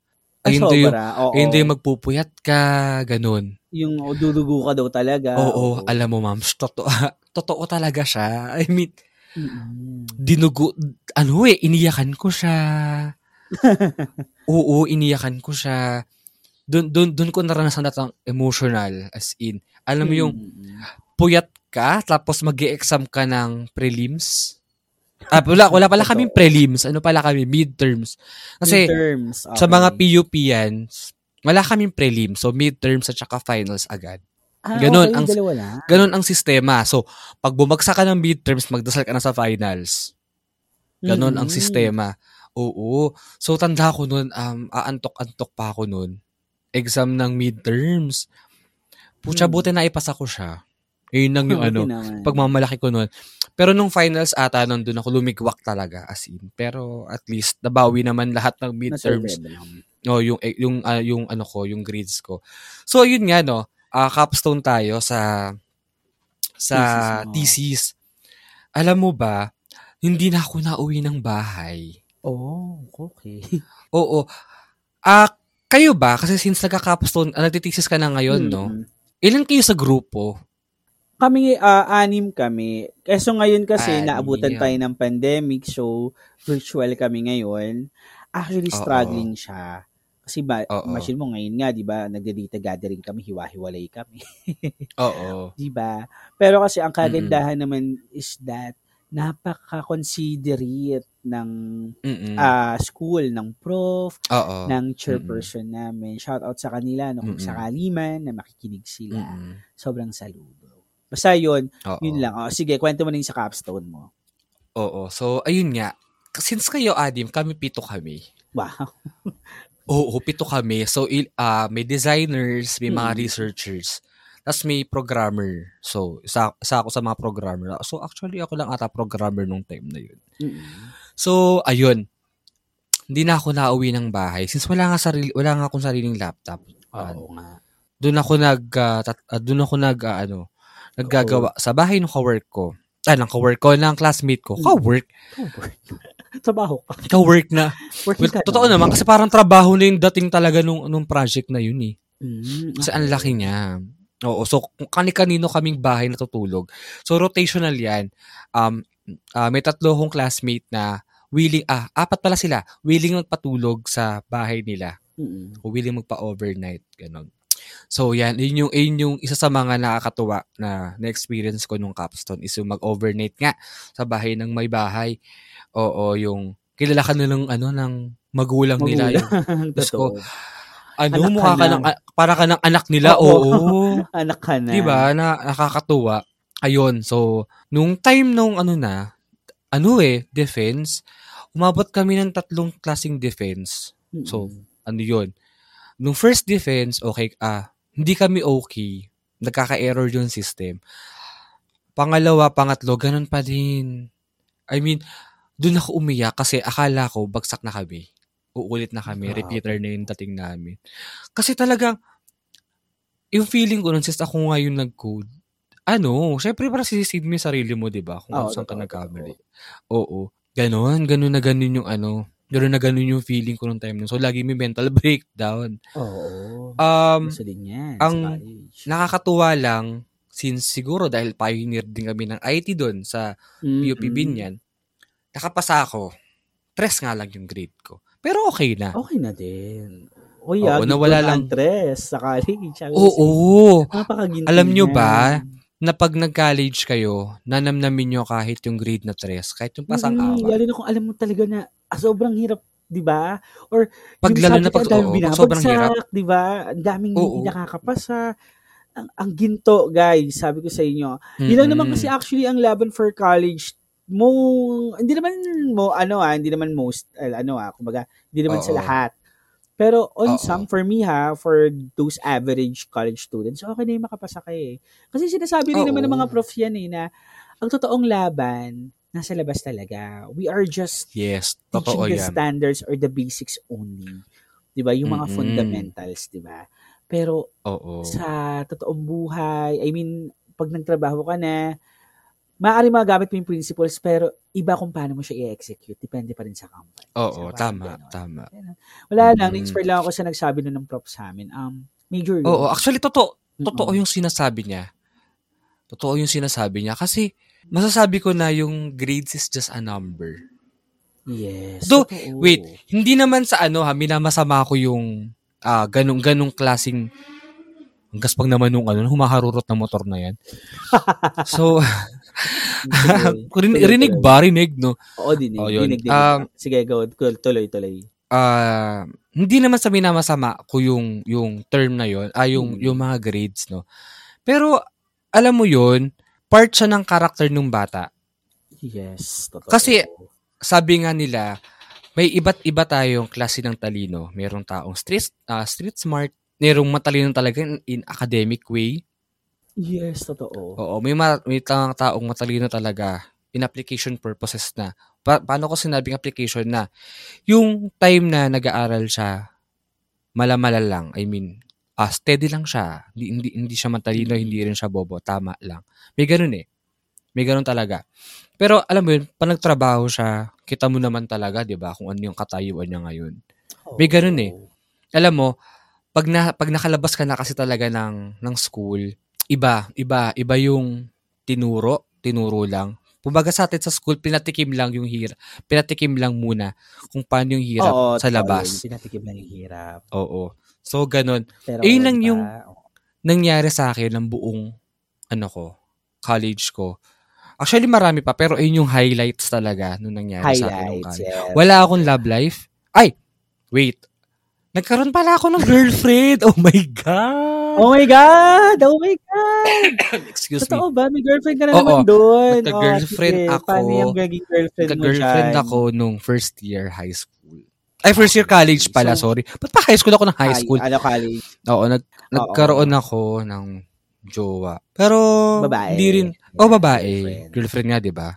Ah, daw yung, sobra. Oo. yung magpupuyat ka, ganun. Yung dudugo ka daw talaga. Oo, alam mo, ma'am, totoo, totoo talaga siya. I mean, dinugo, ano eh, iniyakan ko siya. Oo, iniyakan ko siya. Doon, doon, doon ko naranasan na ang emotional, as in. Alam mo yung, puyat ka, tapos mag exam ka ng prelims. Ah, wala, wala pala kaming prelims. Ano pala kami? Midterms. Kasi, Midterms, sa okay. mga PUP yan, wala kaming prelims. So, midterms at saka finals agad. Ah, ganun okay, ang-. Ganon ang sistema. So, pag bumagsak ka ng midterms, magdasal ka na sa finals. Ganon ang Mm-mm. sistema. Oo. So, tanda ko nun, um, aantok-antok pa ako nun. Exam ng midterms. Pucha, Hmm. buti na ipasa ko siya. Yun lang yung ano, naman. pagmamalaki ko nun. Pero nung finals ata, nun doon ako lumigwak talaga as in. Pero at least, nabawi naman lahat ng midterms. No, yung, eh, yung, ah, yung ano ko, yung grades ko. So, yun nga, no, ah, capstone tayo sa, sa Thesis thesis. Alam mo ba, hindi na ako nauwi ng bahay. Oh, okay. Oo. Ah, kayo ba? Kasi since nagka-capstone, ah, nagtitesis ka na ngayon, no? Mm. Ilan kayo sa grupo? Kami, ah, anim kami. Kaso ngayon kasi, Anim. naabutan tayo ng pandemic, so virtual kami ngayon. Actually, struggling siya. Kasi ba, imagine mo ngayon nga, di ba, nagda-data gathering kami, hiwa-hiwalay kami. Oo. di ba? Pero kasi ang kagandahan naman is that napaka-considerate ng Mm-mm. ah, school, ng prof, Oo. ng chairperson namin. Shout out sa kanila no, kung Mm-mm. sakali man na makikinig sila. Mm-mm. Sobrang saludo. Basta yun, Oo. yun lang. O, sige, kwento mo na yung sa capstone mo. Oo. So, ayun nga. Since kayo, Adim, kami pito kami. Wow. Oo, pito kami. So, il, ah, may designers, may mga Mm. researchers, tapos may programmer. So, isa, isa ako sa mga programmer. So, actually, ako lang ata programmer nung time na yun. Mm-mm. So, ayun. Hindi na ako nauwi ng bahay. Since wala nga, sarili, wala nga akong sariling laptop. Oo nga. doon ako nag, ah, tat- ah, doon ako nag, ah, ano, naggagawa sa bahay ng kawork ko. Ah, ng kawork ko, ng classmate ko. Mm. Kawork? Trabaho ka. Kawork na. Working Well, ka totoo na. naman, kasi parang trabaho na yung dating talaga nung, nung project na yun eh. Mm, Kasi ang laki niya. Oo, so kani-kanino kaming bahay natutulog. So rotational 'yan. Um ah, may tatlo akong classmate na willing ah apat pala sila, willing magpatulog sa bahay nila Mm-mm. o willing magpa-overnight ganun. So yan, yun yung, yun yung isa sa mga nakakatuwa na na-experience ko nung capstone is yung mag-overnight nga sa bahay ng may bahay. Oo, yung kilala ka na ng ano ng magulang, nila yung. Diyos ko, ano Anak mukha ka ka ng, para ka ng anak nila. Oo. Oo. Anak ka na. 'Di ba? Na nakakatuwa. Ayun. So, nung time nung ano na, ano eh, defense, umabot kami ng tatlong klasing defense. So, ano 'yun? Nung first defense, okay, ah, hindi kami okay. Nagkaka-error yung system. Pangalawa, pangatlo, ganun pa din. I mean, doon ako umiyak kasi akala ko bagsak na kami. Uulit na kami. Grabe. Repeater na yung dating namin. Kasi talagang, yung feeling ko nun, since ako nga yung nag-code, ano, syempre para sisisid mo yung sarili mo, di ba? Kung Oo, saan ka nagkamali. Oo. Ganon, ganon na ganon yung ano, ganon na ganon yung feeling ko nung time nun. So, lagi may mental breakdown. Oo. Um, Gusto din yan. ang nakakatuwa lang, since siguro dahil pioneer din kami ng IT doon sa PUP Mm-mm. Binyan, nakapasa ako. Tres nga lang yung grade ko. Pero okay na. Okay na din. O Oo, yeah, nawala lang. Andres, sa college. Oo. Napakaginto Alam nyo ba, na pag nag-college kayo, nanamnamin nyo kahit yung grade na tres, kahit yung pasang Mm, awa. Lalo na kung alam mo talaga na ah, sobrang hirap, di ba? Or Pag yung lalo subject na pag, binabagsak, sobrang hirap. di ba? Ang daming Oo. hindi nakakapasa. Ang, ang ginto, guys, sabi ko sa inyo. Yun lang naman kasi actually ang laban for college mo hindi naman mo ano ah hindi naman most eh, ano ah kumbaga hindi naman sa Oo. lahat pero on Oo. some for me ha for those average college students okay na yung makapasa ka eh kasi sinasabi rin naman ng mga prof yan eh na ang totoong laban nasa labas talaga we are just Yes, teaching totoo the yan. standards or the basics only 'di ba yung mga Mm-mm. fundamentals 'di ba pero Oo. sa totoong buhay, I mean, pag nagtrabaho ka na, maaari magamit mo yung principles, pero iba kung paano mo siya i-execute. Depende pa rin sa company. Oo, So, tama, ganon. tama. Wala lang, Mm. na-inspire lang ako sa nagsabi nun ng prof sa amin. Um, major. Oo, actually, totoo. Totoo yung sinasabi niya. Totoo yung sinasabi niya. Kasi, masasabi ko na yung grades is just a number. Yes. Totoo. wait. Hindi naman sa ano ha, minamasama ko yung ah ganong ganong klasing ang gaspang naman nung ano, humaharurot na motor na yan. so, rinig tuloy. ba? Rinig, no? Oo, dinig. Oh, yun. dinig, dinig. Um, Sige, go. Tuloy, tuloy. ah hindi naman sa minamasama ko yung yung term na yon ah yung Mm. yung mga grades no pero alam mo yon part siya ng karakter ng bata. Yes, totoo. Kasi- sabi nga nila may iba't iba tayong klase ng talino. Merong taong street ah, street smart merong matalino talaga in, in academic way. Yes, totoo. oo may ma- may ta- taong matalino talaga in application purposes na. Pa- paano ko sinabing application na? Yung time na nag-aaral siya malamala lang I mean ah, steady lang siya hindi, hindi hindi siya matalino hindi rin siya bobo tama lang may ganun eh may ganun talaga pero alam mo yun pag nagtrabaho siya kita mo naman talaga 'di ba kung ano yung katayuan niya ngayon May ganun eh. alam mo, pag na, pag nakalabas ka na kasi talaga ng ng school, iba, iba, iba yung tinuro, tinuro lang. Kumbaga sa atin sa school, pinatikim lang yung hirap. Pinatikim lang muna kung paano yung hirap Oo, sa labas. yun. Pinatikim lang yung hirap. Oo. So, ganun. Pero, Eh, yun lang yung Nangyari sa akin ng buong, ano ko, college ko. Actually, marami pa, pero ayun yung highlights talaga nung nangyari sa akin. nung highlights. Yes. Wala akong love life. Ay, wait. Nagkaroon pala ako ng girlfriend. Oh my God. Oh my God! Oh my God! Excuse me. Totoo ba? May girlfriend ka na Oo. naman doon. Nagka-girlfriend Oh, sige. ako. Paano yung girlfriend mo Nagka-girlfriend dyan? ako nung first year high school. Ay, first year college pala, So- sorry. Ba't pa high school ako ng high school? Ano, college? Oo, nag, nagkaroon ako ng jowa. Pero, Babae. hindi rin, oh, babae. Girlfriend. Girlfriend, nga, di ba?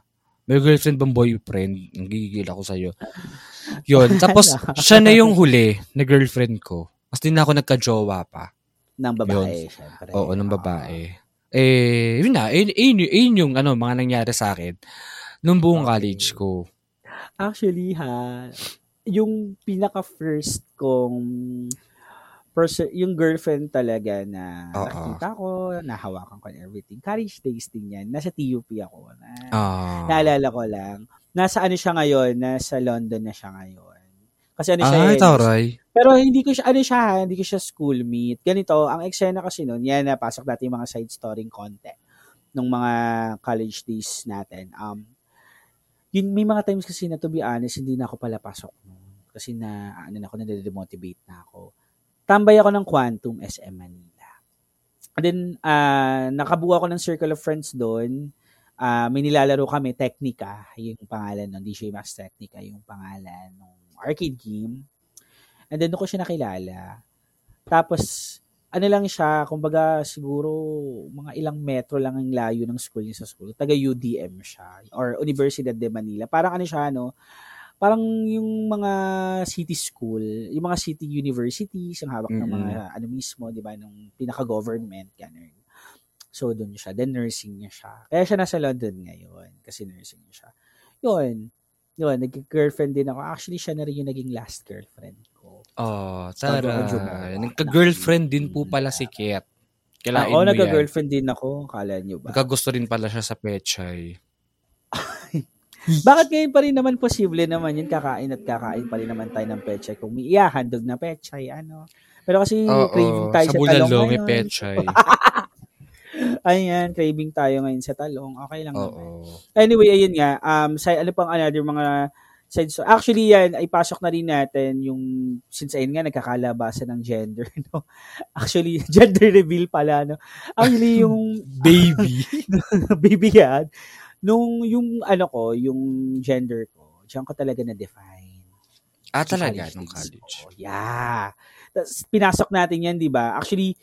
May girlfriend bang boyfriend? Nagigigil ako sa'yo. Yun. Tapos, siya na yung huli na girlfriend ko. Mas din na ako nagka-jowa pa. Ng babae, syempre. Oo, ng babae. Eh, yun na. Yun, yun, yun yung ano, mga nangyari sa akin nung buong Okay. college ko. Actually, ha, yung pinaka-first kong person, yung girlfriend talaga na Oo. nakita ko, nahawakan ko and everything. College days din yan. Nasa TUP ako. Na, Ah. Naalala ko lang. Nasa ano siya ngayon? Nasa London na siya ngayon. Kasi ano siya Ah, eh, taray. Pero hindi ko siya, ano siya ha, hindi ko siya schoolmate. Ganito, ang eksena kasi nun, yan, napasok natin yung mga side story konti nung mga college days natin. Um, yun, may mga times kasi na, to be honest, hindi na ako pala pasok nun. Kasi na, ano na ako, na-demotivate na ako. Tambay ako ng Quantum SM Manila. And then, ah, nakabuo ako ng circle of friends doon. Ah, may nilalaro kami, Technica, yung pangalan nun, DJ Max Technica, yung pangalan ng arcade game. And then, doon ko siya nakilala. Tapos, ano lang siya, kumbaga siguro mga ilang metro lang ang layo ng school niya sa school. Taga UDM siya or Universidad de Manila. Parang ano siya, no? Parang yung mga city school, yung mga city universities, ang hawak ng mga ano mismo, di ba, nung pinaka-government, ganun. So, doon siya. Then, nursing niya siya. Kaya siya nasa London ngayon kasi nursing niya siya. Yun. Yun, nag-girlfriend din ako. Actually, siya na rin yung naging last girlfriend. Oh, tara. Nagka-girlfriend din po pala si Kiet. Kailain Ako, yan. nagka-girlfriend din ako. Kala niyo ba? Nagkagusto rin pala siya sa Pechay. Bakit ngayon pa rin naman posible naman yun kakain at kakain pa rin naman tayo ng pechay kung may ihahandog na pechay ano. Pero kasi craving tayo sa sa, talong ngayon. pechay. Ayan, craving tayo ngayon sa talong. Okay lang naman. Oo. Anyway, ayun nga. Um, sa, ano pang another mga story. Actually, yan, ay pasok na rin natin yung, since ayun nga, nagkakalabasan ng gender, no? Actually, gender reveal pala, no? Actually, yung Baby. baby yan, nung yung, ano ko, yung gender ko, diyan ko talaga na-define. ah, Sa talaga, college nung college. ko. Yeah. Tapos, pinasok natin yan, di ba? Actually,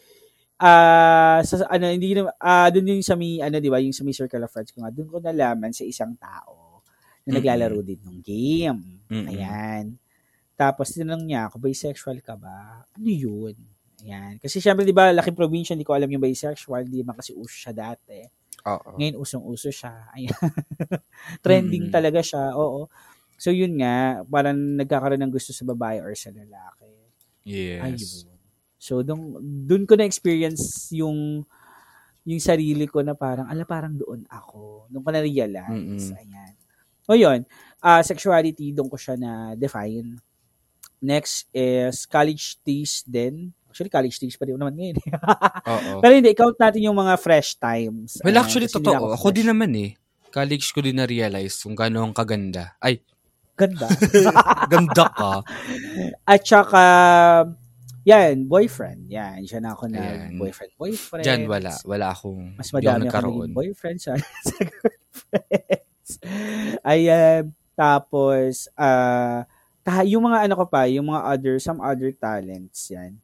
ah sa ano hindi na ah doon yung sa may ano di ba yung sa may circle of friends ko nga doon ko nalaman sa isang tao na naglalaro din ng game. Mm-mm. Ayan. Tapos tinanong niya ako, bisexual ka ba? Ano yun? Ayan. Kasi syempre, di ba, laking probinsya, hindi ko alam yung bisexual, di ba kasi uso siya dati. Oo. Ngayon, usong-uso siya. Ayan. Trending Mm. talaga siya. Oo. So, yun nga, parang nagkakaroon ng gusto sa babae or sa lalaki. Yes. Ayun. So, dun, dun ko na-experience yung yung sarili ko na parang, ala, parang doon ako. Doon ko na-realize. Mm-mm. Ayan. O yun, ah, sexuality, doon ko siya na-define. Next is college days din. Actually, college days pa rin naman ngayon. Oo. Pero hindi, count natin yung mga fresh times. Well, Ayan, actually, totoo. Ako fresh. din naman eh. College ko din na-realize kung gaano ang kaganda. Ay, Ganda. ganda ka. At saka, yan, boyfriend. Yan, siya na ako na Ayan. boyfriend, boyfriend. Diyan, wala. Wala akong, Mas ako madami ako nagkaroon. boyfriend sa, sa girlfriends. Ayan. Tapos, ta- yung mga ano ko pa, yung mga other, some other talents, yan.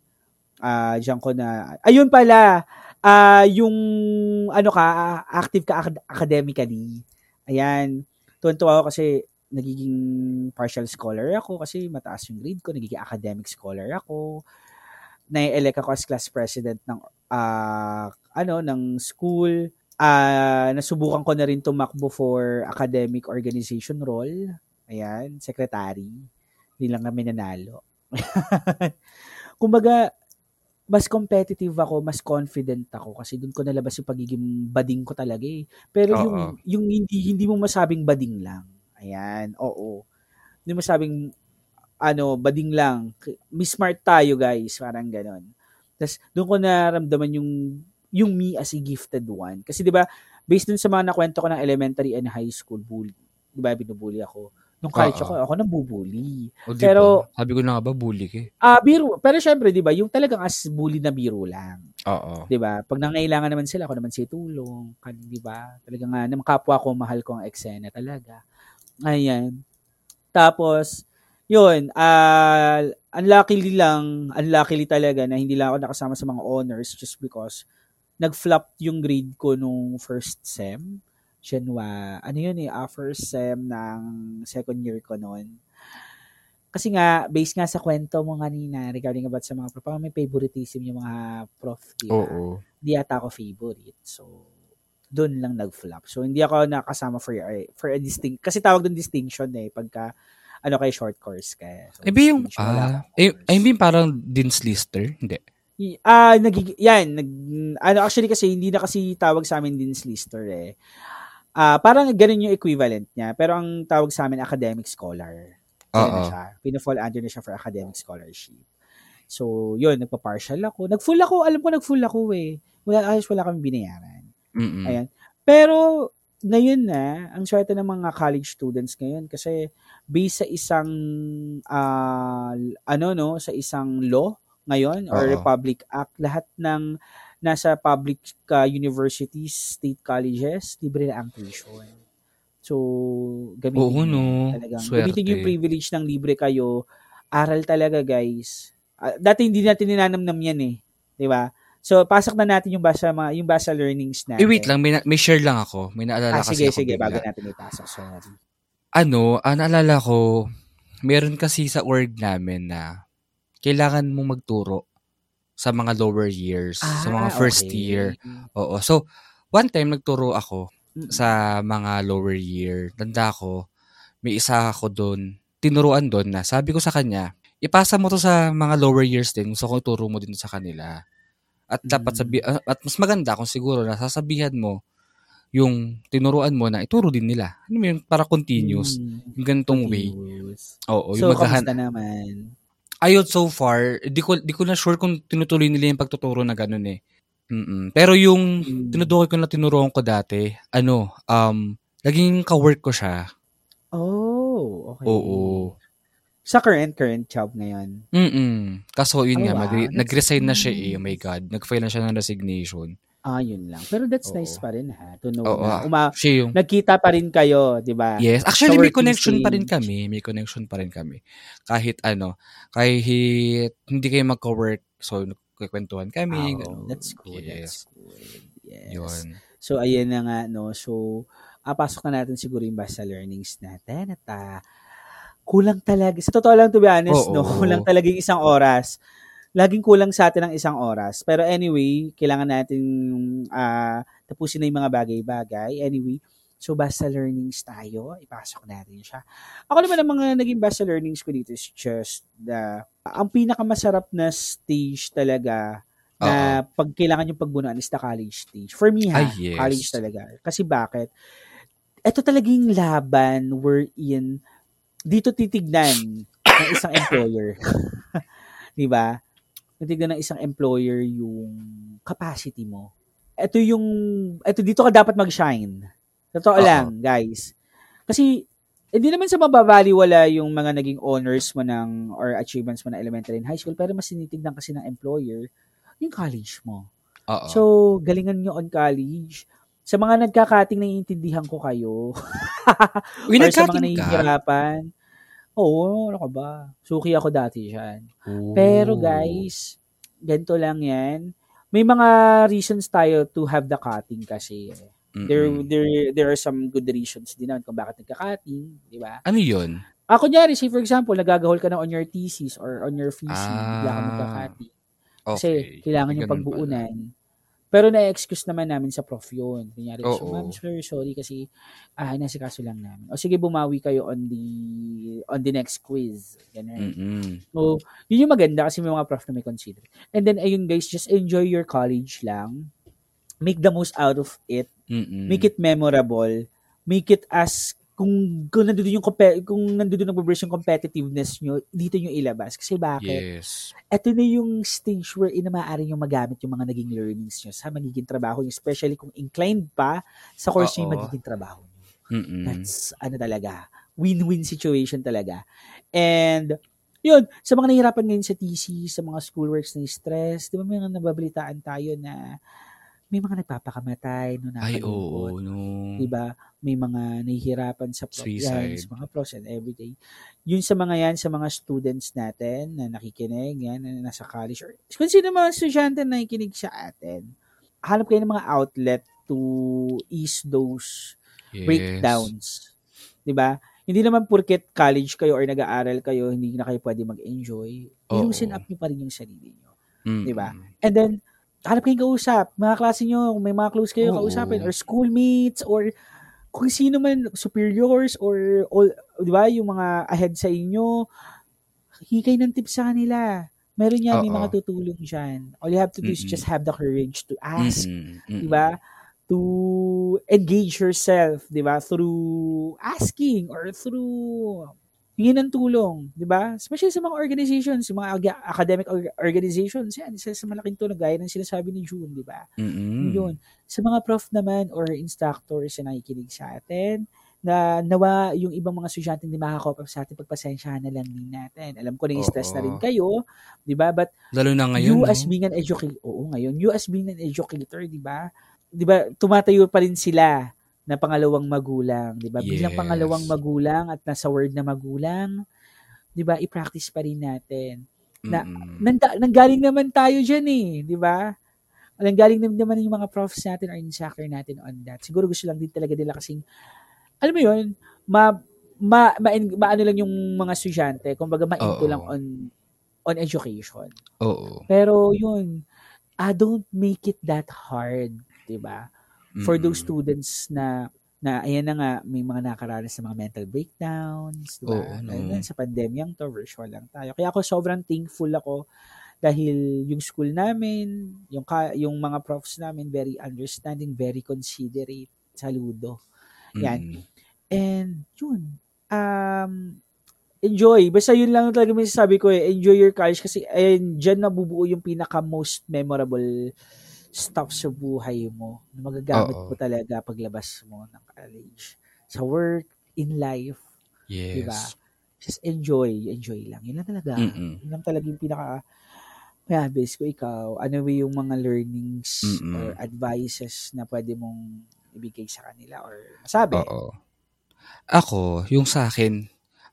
Ah, diyan ko na, ayun pala, ah, yung, ano ka, active ka acad- academically. Ayan. Tuwan-tuwa ako kasi, nagiging partial scholar ako kasi mataas yung grade ko, nagiging academic scholar ako. Na-elect ako as class president ng ah, ano ng school. Ah, nasubukan ko na rin tumakbo for academic organization role. Ayan, secretary. Hindi lang kami nanalo. Kumbaga, mas competitive ako, mas confident ako kasi doon ko nalabas yung pagiging bading ko talaga eh. Pero yung Oo. yung hindi hindi mo masabing bading lang. Ayan, oo. Hindi mo sabing ano, bading lang. Miss smart tayo, guys. Parang ganon. Tapos, doon ko naramdaman yung yung me as a gifted one. Kasi 'di ba, based dun sa mga nakwento ko ng elementary and high school bully, 'di ba, binubully ako. Nung college Oo. ako, ako nabubully. O, di Pero-? Sabi ko na nga ba, bully ka eh. Ah, biro. Pero syempre, 'di ba, yung talagang as bully na biro lang. Oo. 'di ba? Pag nangailangan naman sila, ako naman si tulong, kan 'di ba? Talaga nga naman kapwa ko mahal ko ang eksena talaga. Ayan. Tapos yun, ah unluckily lang, unluckily talaga na hindi lang ako nakasama sa mga honors just because nag-flop yung grade ko nung first sem. January, ano yun eh, ah, first sem ng second year ko noon. Kasi nga, based nga sa kwento mo kanina regarding about sa mga prof, may favoritism yung mga prof, di? Oo. Di ata ako favorite. So, doon lang nag-flop. So, hindi ako nakasama for a, for a distinct, kasi tawag doon distinction eh, pagka, ano kay short course ka. So, Eh, ba yung, ah, akong eh, course. I mean, parang Dean's Lister? Hindi. Ah, nagig yan, nag ano actually kasi hindi na kasi tawag sa amin din lister eh. Ah, parang ganun yung equivalent niya, pero ang tawag sa amin academic scholar. Oo. Pinafall under na siya for academic scholarship. So, yun, nagpa-partial ako. Nag-full ako, alam ko nag-full ako eh. Wala, ayos wala kami binayaran. Mm-mm. Ayan. Pero, ngayon na, ang swerte ng mga college students ngayon kasi based sa isang, ah, ano no, sa isang law ngayon or Oo. Republic Act, lahat ng nasa public uh, universities, state colleges, libre na ang tuition. So, gamitin Oo, no. talagang. Swerte. Gamitin yung privilege ng libre kayo. Aral talaga, guys. Ah, dati hindi natin ninanamnam yan eh. Di ba? So, pasok na natin yung basa, mga, yung basa learnings natin. Eh, wait lang. May, na- may share lang ako. May naalala Ah, kasi sige, ako sige, bigla. bago natin ipasok. Sorry. Ano, ah, naalala ko, meron kasi sa org namin na kailangan mong magturo sa mga lower years, sa mga Ah, first okay. year. Oo. So, one time nagturo ako Mm. sa mga lower year. Tanda ko, may isa ako doon, tinuruan doon na sabi ko sa kanya, ipasa mo to sa mga lower years din, gusto ko ituro mo din sa kanila. At dapat Mm. sabi, ah, at mas maganda kung siguro nasasabihan mo yung tinuruan mo na ituro din nila. Ano mo yun? Para continuous. Mm, Yung ganitong way. continuous. Oo, So, yung maghahan. kamusta naman? Ayun, so far, di ko, di ko na sure kung tinutuloy nila yung pagtuturo na ganun eh. Mm-mm. Pero yung Mm. tinutukoy ko na tinuruan ko dati, ano, um, naging ka-work ko siya. Oh, okay. Oo. Sa current, current job ngayon. Mm-mm. Kaso yun Oh, nga, wow. mag- nag-resign na siya eh. Oh my God. Nag-file na siya ng resignation. Ah, yun lang. Pero that's Oo. nice pa rin ha. To know Oo, na. ah. Uma- Siya yung... nagkita pa rin kayo, di ba? Yes. Actually, may working connection pa rin stage. kami. May connection pa rin kami. Kahit ano, kahit hindi kayo magka-work, so nagkikwentuhan kami. Oh, ganun. that's good. Yes. That's good. Yes. Yun. So, ayan na nga, no. So, ah, pasok na natin siguro yung basta learnings natin. At ah, kulang talaga. Sa totoo lang, to be honest, Oo. no. Kulang talaga yung isang oras. Laging kulang sa atin ng isang oras. Pero anyway, kailangan natin ah, tapusin na yung mga bagay-bagay. Anyway, so basta learnings tayo. Ipasok natin siya. Ako naman ang mga naging basta learnings ko dito is just the, ang pinakamasarap na stage talaga na pag kailangan yung pagbunuan is the college stage. For me ha, Ay, yes. college talaga. Kasi bakit? Ito talagang laban wherein dito titignan ng isang employer. 'Di ba? Titignan ng isang employer yung capacity mo. Ito yung ito dito ka dapat mag-shine. Totoo Oo. lang, guys. Kasi hindi naman sa mababaliwala yung mga naging honors mo ng or achievements mo na elementary and high school pero mas tinitignan kasi ng employer yung college mo. Oo. So, galingan nyo on college. Sa mga nagkakating, naiintindihan ko kayo. Uy, or sa mga nagkating ka? Oo, ano ka ba? Suki ako dati dyan. Oh. Pero guys, ganito lang yan. May mga reasons tayo to have the cutting kasi. eh. Mm-mm. There, there, there are some good reasons din naman kung bakit nagka-cutting, di ba? Ano yun? Ah, kunyari, say for example, nagagahol ka na on your thesis or on your thesis, Ah. bigla ka magka-cutting. Kasi Okay. kailangan yung pagbuunan. Pero na-excuse naman namin sa prof yun. Kunyari, so, Oo. ma'am, sorry, sorry kasi ah, nasa kaso lang namin. O sige, bumawi kayo on the on the next quiz. Ganun. Mm-mm. So, yun yung maganda kasi may mga prof na may consider. And then, ayun guys, just enjoy your college lang. Make the most out of it. Mm-mm. Make it memorable. Make it as kung kung nandoon yung kung nandoon nagbe-burst yung competitiveness nyo, dito nyo ilabas. Kasi bakit? Yes. ito na yung stage wherein na maaari yung magamit yung mga naging learnings nyo sa magiging trabaho nyo, especially kung inclined pa sa course Oo. yung magiging trabaho nyo. Mm-mm. That's, ano talaga, win-win situation talaga. And, yun, sa mga nahihirapan ngayon sa TC, sa mga schoolworks na stress, di ba may mga nababalitaan tayo na may mga nagpapakamatay, no, Ay, oo, nakalungkot. no. Di ba? May mga nahihirapan sa pro- Suicide. yan, sa mga pros and everyday. Yun sa mga yan, sa mga students natin na nakikinig, yan, na nasa college, or kung sino mga estudyante na nakikinig sa atin, hanap kayo ng mga outlet to ease those Yes. breakdowns. 'Di ba? Hindi naman porket college kayo or nag-aaral kayo, hindi na kayo pwede mag-enjoy. Oo. Loosen up niyo pa rin yung sarili niyo. Mm-mm. Di ba? And then, hanap kayong kausap. Mga klase nyo, may mga close kayo Oo. kausapin, or schoolmates, or kung sino man, superiors, or all, di ba, yung mga ahead sa inyo, hikay ng tips sa kanila. Meron yan, may Oo. mga tutulong dyan. All you have to do is Mm-mm. just have the courage to ask Mm-mm. Mm-mm. di ba? To engage yourself, di ba? Through asking or through hingin ng tulong, di ba? Especially sa mga organizations, yung mga academic or- organizations, yan, isa sa malaking tulong, gaya ng sinasabi ni June, di ba? Mm-mm. Yun. Sa mga prof naman or instructors na nakikinig sa atin, na nawa yung ibang mga estudyante hindi makakopap sa atin, pagpasensyahan na lang din natin. Alam ko na yung stress na rin kayo, di ba? But Lalo na ngayon, you no? as being an educator, oo ngayon, you as being an educator, di ba? Di ba, tumatayo pa rin sila na pangalawang magulang, di ba? Bilang Yes. pangalawang magulang at nasa word na magulang, di ba, i-practice pa rin natin. na-. Nanda, nanggaling naman tayo dyan eh, di ba? Nanggaling naman naman yung mga profs natin or instructor natin on that. Siguro gusto lang din talaga nila kasing, alam mo yun, ma, ma, ma, maano lang yung mga estudyante, kumbaga ma-into lang on on education. Oo. Pero yun, ah, don't make it that hard, 'di ba? For those Mm-mm. students na na ayan na nga may mga nakaranas sa mga mental breakdowns, 'di ba? Oo, no. Na sa pandemyang to, virtual lang tayo. Kaya ako sobrang thankful ako dahil yung school namin, yung ka, yung mga profs namin very understanding, very considerate, Saludo. Yan. Mm. And yun, um, enjoy. Basta yun lang talaga may sabi ko eh, enjoy your college kasi ayun, dyan nabubuo yung pinaka most memorable stuff sa buhay mo na magagamit Oo. mo talaga paglabas mo ng college. Sa work, in life, Yes. Diba? just enjoy, enjoy lang. Yun lang talaga. Mm-mm. Yun lang talaga yung pinaka base ko ikaw, ano ba yung mga learnings Mm-mm. or advices na pwede mong ibigay sa kanila or masabi? Oo. Ako, yung sa akin,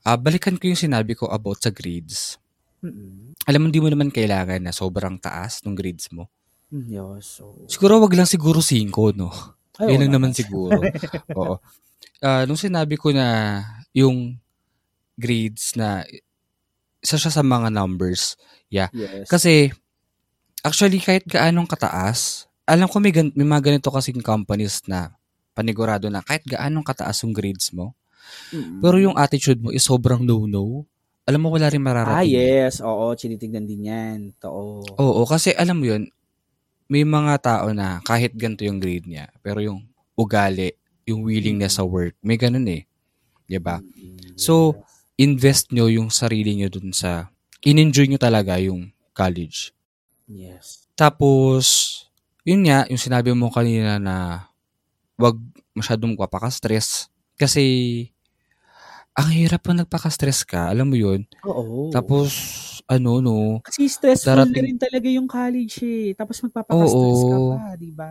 ah, balikan ko yung sinabi ko about sa grades. Mm-mm. Alam mo, hindi mo naman kailangan na sobrang taas ng grades mo. Yes, so, Siguro wag lang siguro 5, no? Ay, lang naman siguro. Oo. Ah, nung sinabi ko na yung grades na isa siya sa mga numbers. yes. Kasi actually kahit gaanong kataas, alam ko may, gan- may mga ganito kasing companies na panigurado na kahit gaanong kataas yung grades mo, Mm-mm. pero yung attitude mo is sobrang no-no, alam mo wala rin mararating. Ah, yes. Oo, tinitignan din yan. Totoo. Oo, kasi alam mo yun, may mga tao na kahit ganito yung grade niya, pero yung ugali, yung willingness sa work, may ganun eh. ba? Mm, So, invest nyo yung sarili nyo dun sa, in-enjoy nyo talaga yung college. yes. Tapos, yun nga, yung sinabi mo kanina na wag masyadong papaka-stress. Kasi, ang hirap pa nagpaka-stress ka, alam mo yun. Oo. Tapos, ano, no, kasi stressful na darating- rin talaga yung college eh. Tapos magpapaka-stress ka Oo. pa, di ba?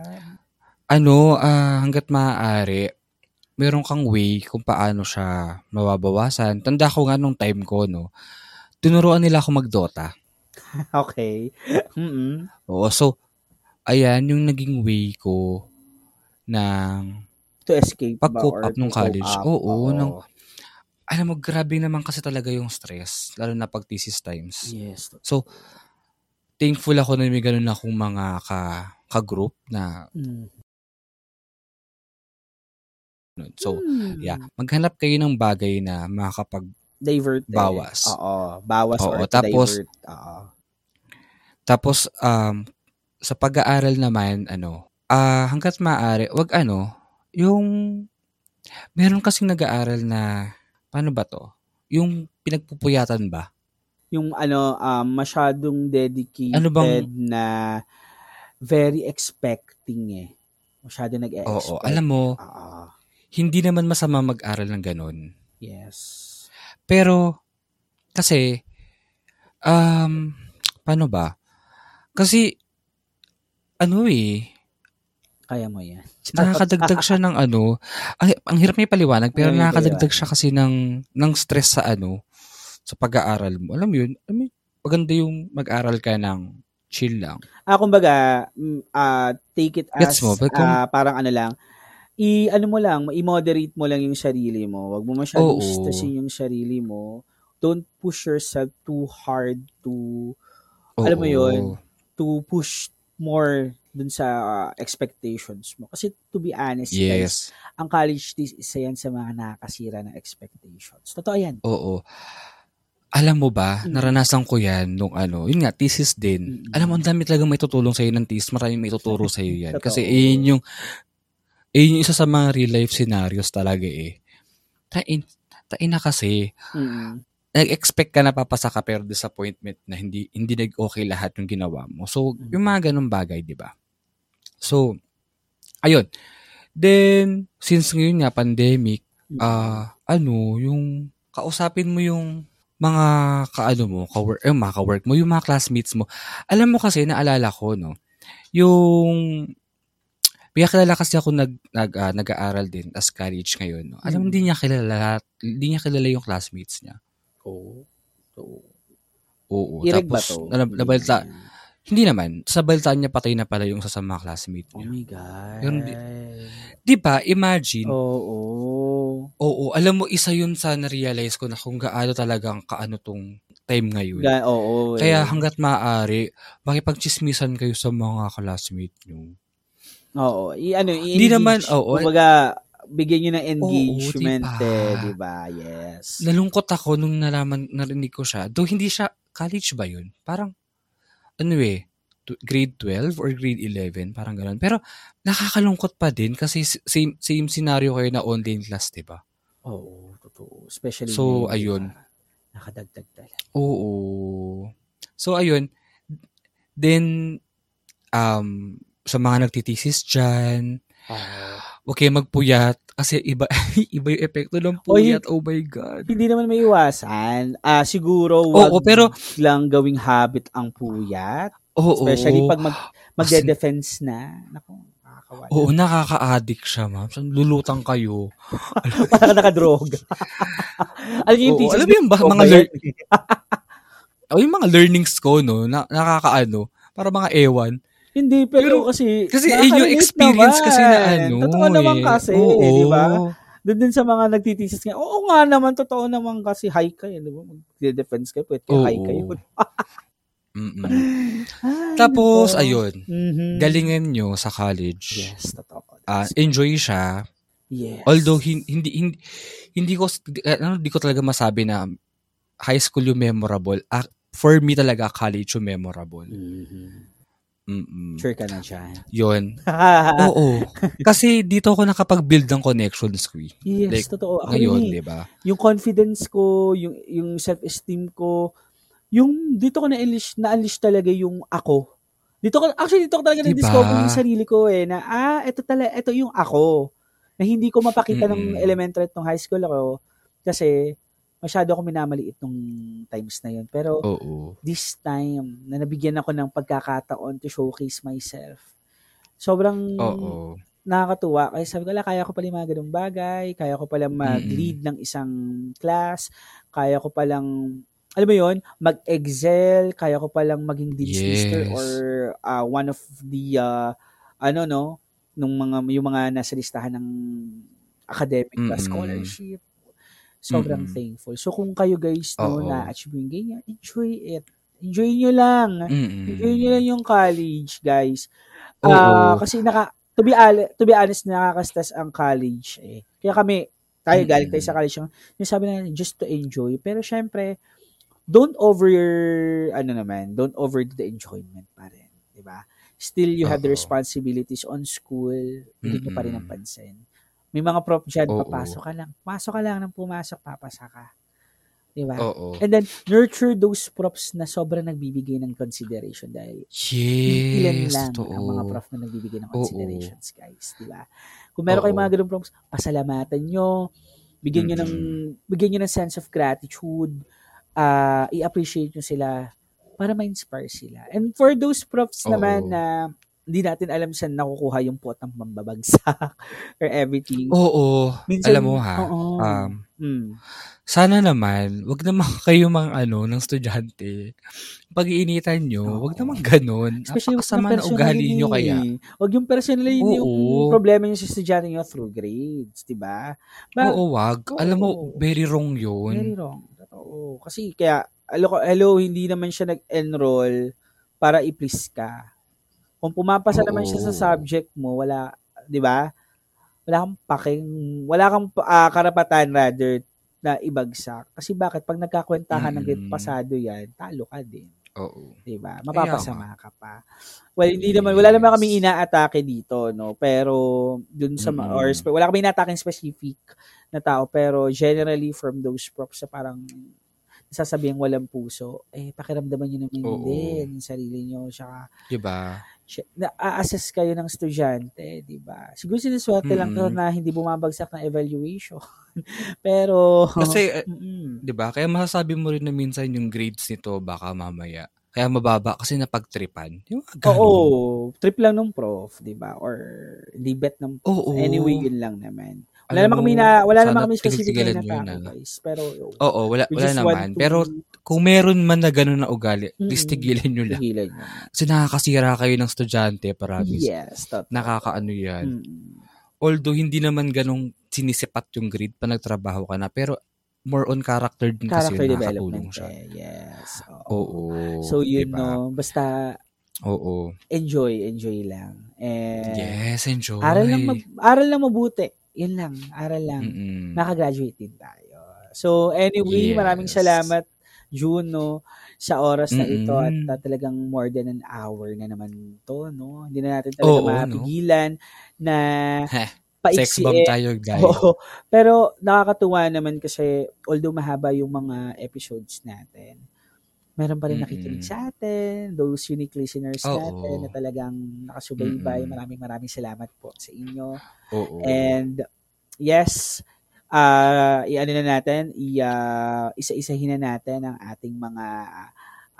ano, ah, hanggat maaari, meron kang way kung paano siya mababawasan. Tanda ko nga nung time ko, no, tinuruan nila ako mag-Dota. Okay. Mm-mm. Oo, so, ayan yung naging way ko ng To escape? Pag-cope up nung college. up? Oo, nung- alam mo, grabe naman kasi talaga yung stress, lalo na pag thesis times. Yes. So, thankful ako na may ganun akong mga ka, ka-group na, Mm. so, Hmm. yeah, maghanap kayo ng bagay na makakapag, Divert. eh. Bawas. Oo. Bawas Oo, or tapos- divert. Oo. tapos, um, sa pag-aaral naman, ano, ah hanggat maaari, wag ano, yung, meron kasing nag-aaral na, paano ba to? Yung pinagpupuyatan ba? Yung ano, um, masyadong dedicated Ano bang- na very expecting eh. Masyado nag-expect. Oo, alam mo, Oo. hindi naman masama mag-aral ng ganun. Yes. Pero, kasi, um, paano ba? Kasi, ano eh, Kaya mo yan. nakakadagdag siya ng ano, ang, ang hirap may paliwanag, pero nakakadagdag siya kasi ng, ng stress sa ano, sa pag-aaral mo. Alam mo yun, alam mo, maganda yung mag-aral ka ng chill lang. Ah, kumbaga, ah, take it as, Gets mo? But kung- ah, parang ano lang, i, ano mo lang, i-moderate mo lang yung sarili mo. Wag mo masyadong Oo. stressin yung sarili mo. Don't push yourself too hard to, Oo. Alam mo yun? to push more dun sa ah, expectations mo. Kasi to be honest, guys, Yes. ang college days, isa yan sa mga nakakasira ng expectations. Totoo yan. Oo. Alam mo ba, Mm. naranasan ko yan nung ano, yun nga, thesis din. Mm-mm. Alam mo, ang dami talagang may tutulong sa'yo ng thesis. Maraming may tuturo sa'yo yan. Totoo. Kasi yun yung, yun yung isa sa mga real life scenarios talaga eh. Tain, tain na kasi, Mm-mm. nag-expect ka na papasa ka pero disappointment na hindi hindi nag-okay lahat yung ginawa mo. So, yung mga ganun bagay, di ba? So, ayun. Then, since ngayon nga, pandemic, ah ano, yung kausapin mo yung mga kaano mo, ka-work, eh, mga ka-work mo, yung mga classmates mo. Alam mo kasi, naalala ko, no, yung, may kilala kasi ako nag, nag, ah, nag-aaral din as college ngayon. No? Alam mo, Mm. hindi niya kilala, hindi niya kilala yung classmates niya. Oo. Oo. Oo. Ireg ba tapos, to? nab- nabalita, hindi naman, sa balitaan niya patay na pala yung isa sa mga classmate Oh niya. my God. Yun di- Di ba, imagine, Oo. oo, alam mo, isa yun sa na-realize ko na kung gaano talagang kaano tong time ngayon. Ga- oo. Kaya eh. hanggat maaari, makipagchismisan kayo sa mga classmate nyo. Oo. I, ano, i- Hindi naman, oo. Kumbaga, bigyan nyo ng engagement diba? eh, di ba? Yes. Nalungkot ako nung nalaman, narinig ko siya. Though hindi siya, college ba yun? Parang, ano eh, grade 12 or grade 11, parang ganun. Pero nakakalungkot pa din kasi same same scenario kayo na online class, 'di ba? Oo, totoo. Especially So, ngayon, ayun. Nakadagdag talaga. Oo. So ayun, then um sa mga nagtitisis diyan, huwag kayo magpuyat kasi iba iba yung epekto ng puyat. Oh my god. Hindi naman may iwasan. Ah, siguro Oo, wag pero- lang gawing habit ang puyat. Oo. Especially pag mag, magde-defense na. Naku, nakakawala. Oo, nakaka-addict siya, ma'am. So, lulutang kayo. Parang nakadroga. alam niyo yung Oo, thesis alam mo yung ba- mga lear-? O yung mga learnings ko, no, na, nakakaano, para mga ewan. Hindi, pero, Pero, kasi Kasi eh, yung nakaka-relate experience naman. kasi na ano. Totoo naman eh. kasi, Oo. di ba? Doon din sa mga nagtitisis nga, oo nga naman, totoo naman kasi high kayo, di ba? Mag-defense kayo, pwede high kayo. Mm-mm. Ay, Tapos, ayun, Mhm. galingan nyo sa college. Yes, totoo. Ah, enjoy siya. yes. Although hin- hindi hindi hindi ko eh, ano, hindi ko talaga masabi na high school yung memorable. Ah, for me talaga college yung memorable. Mhm. Mm-mm. Sure ka na dyan. Yun. Oo. Kasi dito ako nakapag-build ng connections ko. yes, Like, totoo. Ako Ngayon, eh. di ba? yung confidence ko, yung yung self-esteem ko, yung dito ko na-unleash, na-unleash talaga yung ako. Dito ko actually dito ko talaga Diba? na-discover yung sarili ko eh na ah, ito talaga ito yung ako. Na hindi ko mapakita Mm-mm. ng elementary at nung high school ako kasi masyado ako minamaliit nung times na yun. Pero Oo. this time na nabigyan ako ng pagkakataon to showcase myself. Sobrang Oo. nakakatuwa kasi sabi ko, "Ala, kaya ko pala yung mga ganung bagay, kaya ko pala mag-lead ng isang class, kaya ko palang, alam mo yon mag-excel, kaya ko palang maging dean's lister Yes. or uh, one of the, uh, ano no, nung mga, yung mga nasa listahan ng academic Mm-mm. scholarship. Sobrang Mm-mm. thankful. So kung kayo guys no, Oo. na-achieve yung ganyan, enjoy it. Enjoy nyo lang. Mm-mm. Enjoy nyo lang yung college, guys. Oo. Ah, kasi naka to be, al- to be honest, nakaka-stress ang college eh. Kaya kami, tayo Mm-mm. galing tayo sa college, yung, sabi na just to enjoy. Pero syempre, don't over ano naman, don't overdo the enjoyment pa rin. Di ba? Still, you have the responsibilities on school. Hindi nyo pa rin ang pansin. May mga prof dyan, Oo. papasok ka lang. Pasok ka lang ng pumasok, papasa ka. Di ba? Oo. And then, nurture those profs na sobrang nagbibigay ng consideration dahil ilan Yes, lang totoo. ang mga prof na nagbibigay ng Oo. considerations, guys. Di ba? Kung meron kayong Oo. mga ganung profs, pasalamatan nyo, bigyan nyo ng, bigyan nyo ng sense of gratitude, ah i-appreciate nyo sila para ma-inspire sila. And for those profs Oo. naman na hindi natin alam saan nakukuha yung pot ng pambabagsak or everything. Oo. Minsan- Alam mo ha, oo. um, Mm. sana naman, wag naman kayo mga ano, ng estudyante. Pag-iinitan nyo, Oo. wag naman ganun. Especially Napakasama na personal ugali yun nyo kaya. Huwag yung personally yung Oo. problema nyo sa estudyante nyo through grades, di ba? Ba- Oo, wag. Oo. Alam mo, very wrong yun. Very wrong. Totoo. Kasi kaya, hello, hello, hindi naman siya nag-enroll para i-please ka. Kung pumapasa Oo. naman siya sa subject mo, wala, di ba? Wala kang paking, wala kang ah, karapatan rather na ibagsak. Kasi bakit? Pag nagkakwentahan ng grade Mm. pasado yan, talo ka din. Oo. 'di ba? Mapapasama ka pa. Well, hindi naman wala naman kaming inaatake dito, no. Pero dun sa Mm-mm. or wala kaming inaatake specific na tao, pero generally from those props sa parang sasabihin walang puso, eh pakiramdaman niyo naman Oo. din yung sarili niyo, tsaka Diba? sy- na-assess kayo ng estudyante, 'di ba? Siguro siniswerte lang to na hindi bumabagsak ng evaluation. pero Kasi, eh, mm, 'di ba? Kaya masasabi mo rin na minsan yung grades nito baka mamaya. Kaya mababa kasi napagtripan. Yung ganun. Oo, trip lang ng prof, 'di ba? Or libet ng Oo. Anyway, yun lang naman. Wala naman kami na wala naman kami specific na yun, guys. Pero Oo, wala, we wala want naman. to Pero kung meron man na gano'n na ugali, Mm-mm. please tigilan nyo lang. tigilan nyo. Kasi nakakasira kayo ng estudyante, promise. Yes, totoo. Nakakaano yan. Mm. Although hindi naman ganong sinisipat yung grade pa nagtrabaho ka na, pero more on character din kasi Character yun, development. nakakatulong siya. Eh. Yes. Oo. Oo. So yun diba? no, basta Oo. enjoy, enjoy lang. And Yes, enjoy. aral lang mag, aral lang mabuti. Yun lang, aral lang. Mm-mm. Nakagraduate din tayo. So anyway, Yes. maraming salamat June, no, sa oras na ito at uh, talagang more than an hour na naman to, no? Hindi na natin talaga no? mapigilan na Heh, Sex bomb tayo, guys. Oo. Pero nakakatuwa naman kasi although mahaba yung mga episodes natin, meron pa rin nakikinig Mm-mm. sa atin, those unique listeners Oo. natin na talagang nakasubaybay. Mm-mm. Maraming maraming salamat po sa inyo. Oo. And yes, ah i-ano na natin, i, ah, isa-isahin na natin ang ating mga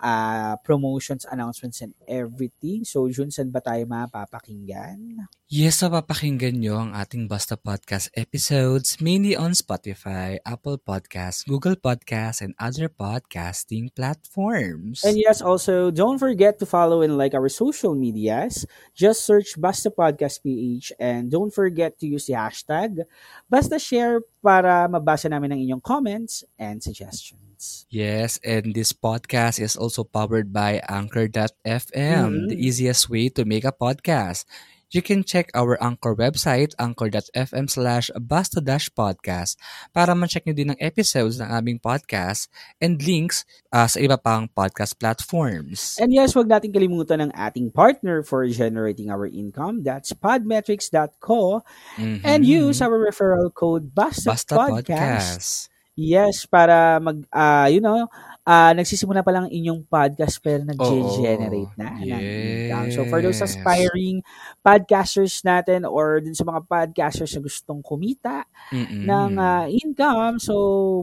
ah, promotions, announcements, and everything. So, Jun, saan ba tayo mapapakinggan? Yes, mapapakinggan nyo ang ating Basta Podcast episodes mainly on Spotify, Apple Podcasts, Google Podcasts, and other podcasting platforms. And yes, also, don't forget to follow and like our social medias. Just search Basta Podcast PH and don't forget to use the hashtag Basta Share para mabasa namin ang inyong comments and suggestions. Yes, and this podcast is also powered by Anchor.fm, the Mhm. easiest way to make a podcast. You can check our Anchor website, anchor.fm slash basta-podcast para ma-check nyo din ang episodes ng aming podcast and links ah, sa iba pang podcast platforms. And yes, wag natin kalimutan ang ating partner for generating our income. That's podmetrics.co Mhm. and use our referral code BASTA, Basta Podcast. Podcast. Yes, para mag, ah you know, ah nagsisimula pa lang ang inyong podcast pero nag-generate na income. So for those Yes. aspiring podcasters natin or dun sa mga podcasters na gustong kumita Mm-mm. ng ah, income, so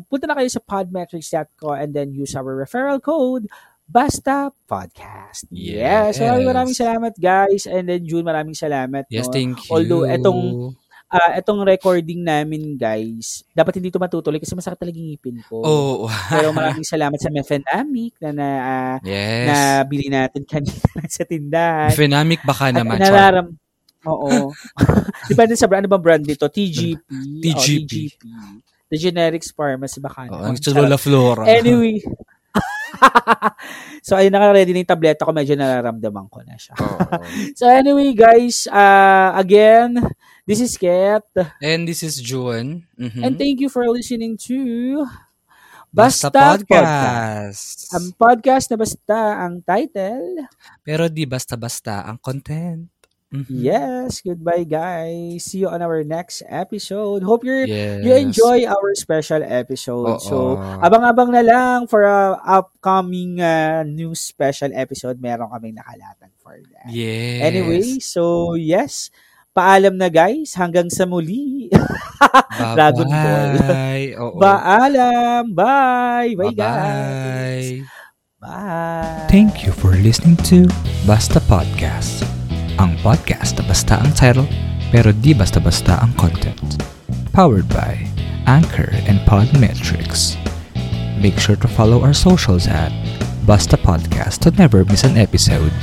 punta na kayo sa podmetrics.co and then use our referral code Basta Podcast. Yes. So maraming Yes. salamat guys. And then June, maraming salamat. Yes, no? thank you. Although etong ah etong recording namin guys, dapat hindi ito matutuloy kasi masakit talaga ngipin ko. Oh, Pero maraming salamat sa Mefenamic na na, ah, yes. na bili natin kanina sa tindahan. Phenamic baka At naman. Char. nararam Oo. Depende sa brand. Ano bang brand dito? TGP. TGP. Oh, TGP. The Generics Pharmacy baka Oh, naman. ang Lola Flora. Anyway. so, ayun, naka-ready na yung tableta ko. Medyo nararamdaman ko na siya. So, anyway, guys, uh, again, this is Kat. And this is June. Mhm. And thank you for listening to Basta, Basta, Podcast. Podcast. Ang podcast na basta ang title. Pero di basta-basta ang content. Mhm. Yes, goodbye guys. See you on our next episode. Hope you're Yes. you enjoy our special episode. Oo. So, abang-abang na lang for a upcoming uh, new special episode. Meron kaming nakalatag for that. Yes. Anyway, so yes, paalam na guys. Hanggang sa muli. Bye-bye. Dragon Ball. Oo. Paalam. Bye. Bye, guys. Bye-bye. Bye. Thank you for listening to Basta Podcast. Ang podcast na basta ang title, pero di basta-basta ang content. Powered by Anchor and Podmetrics. Make sure to follow our socials at Basta Podcast to never miss an episode.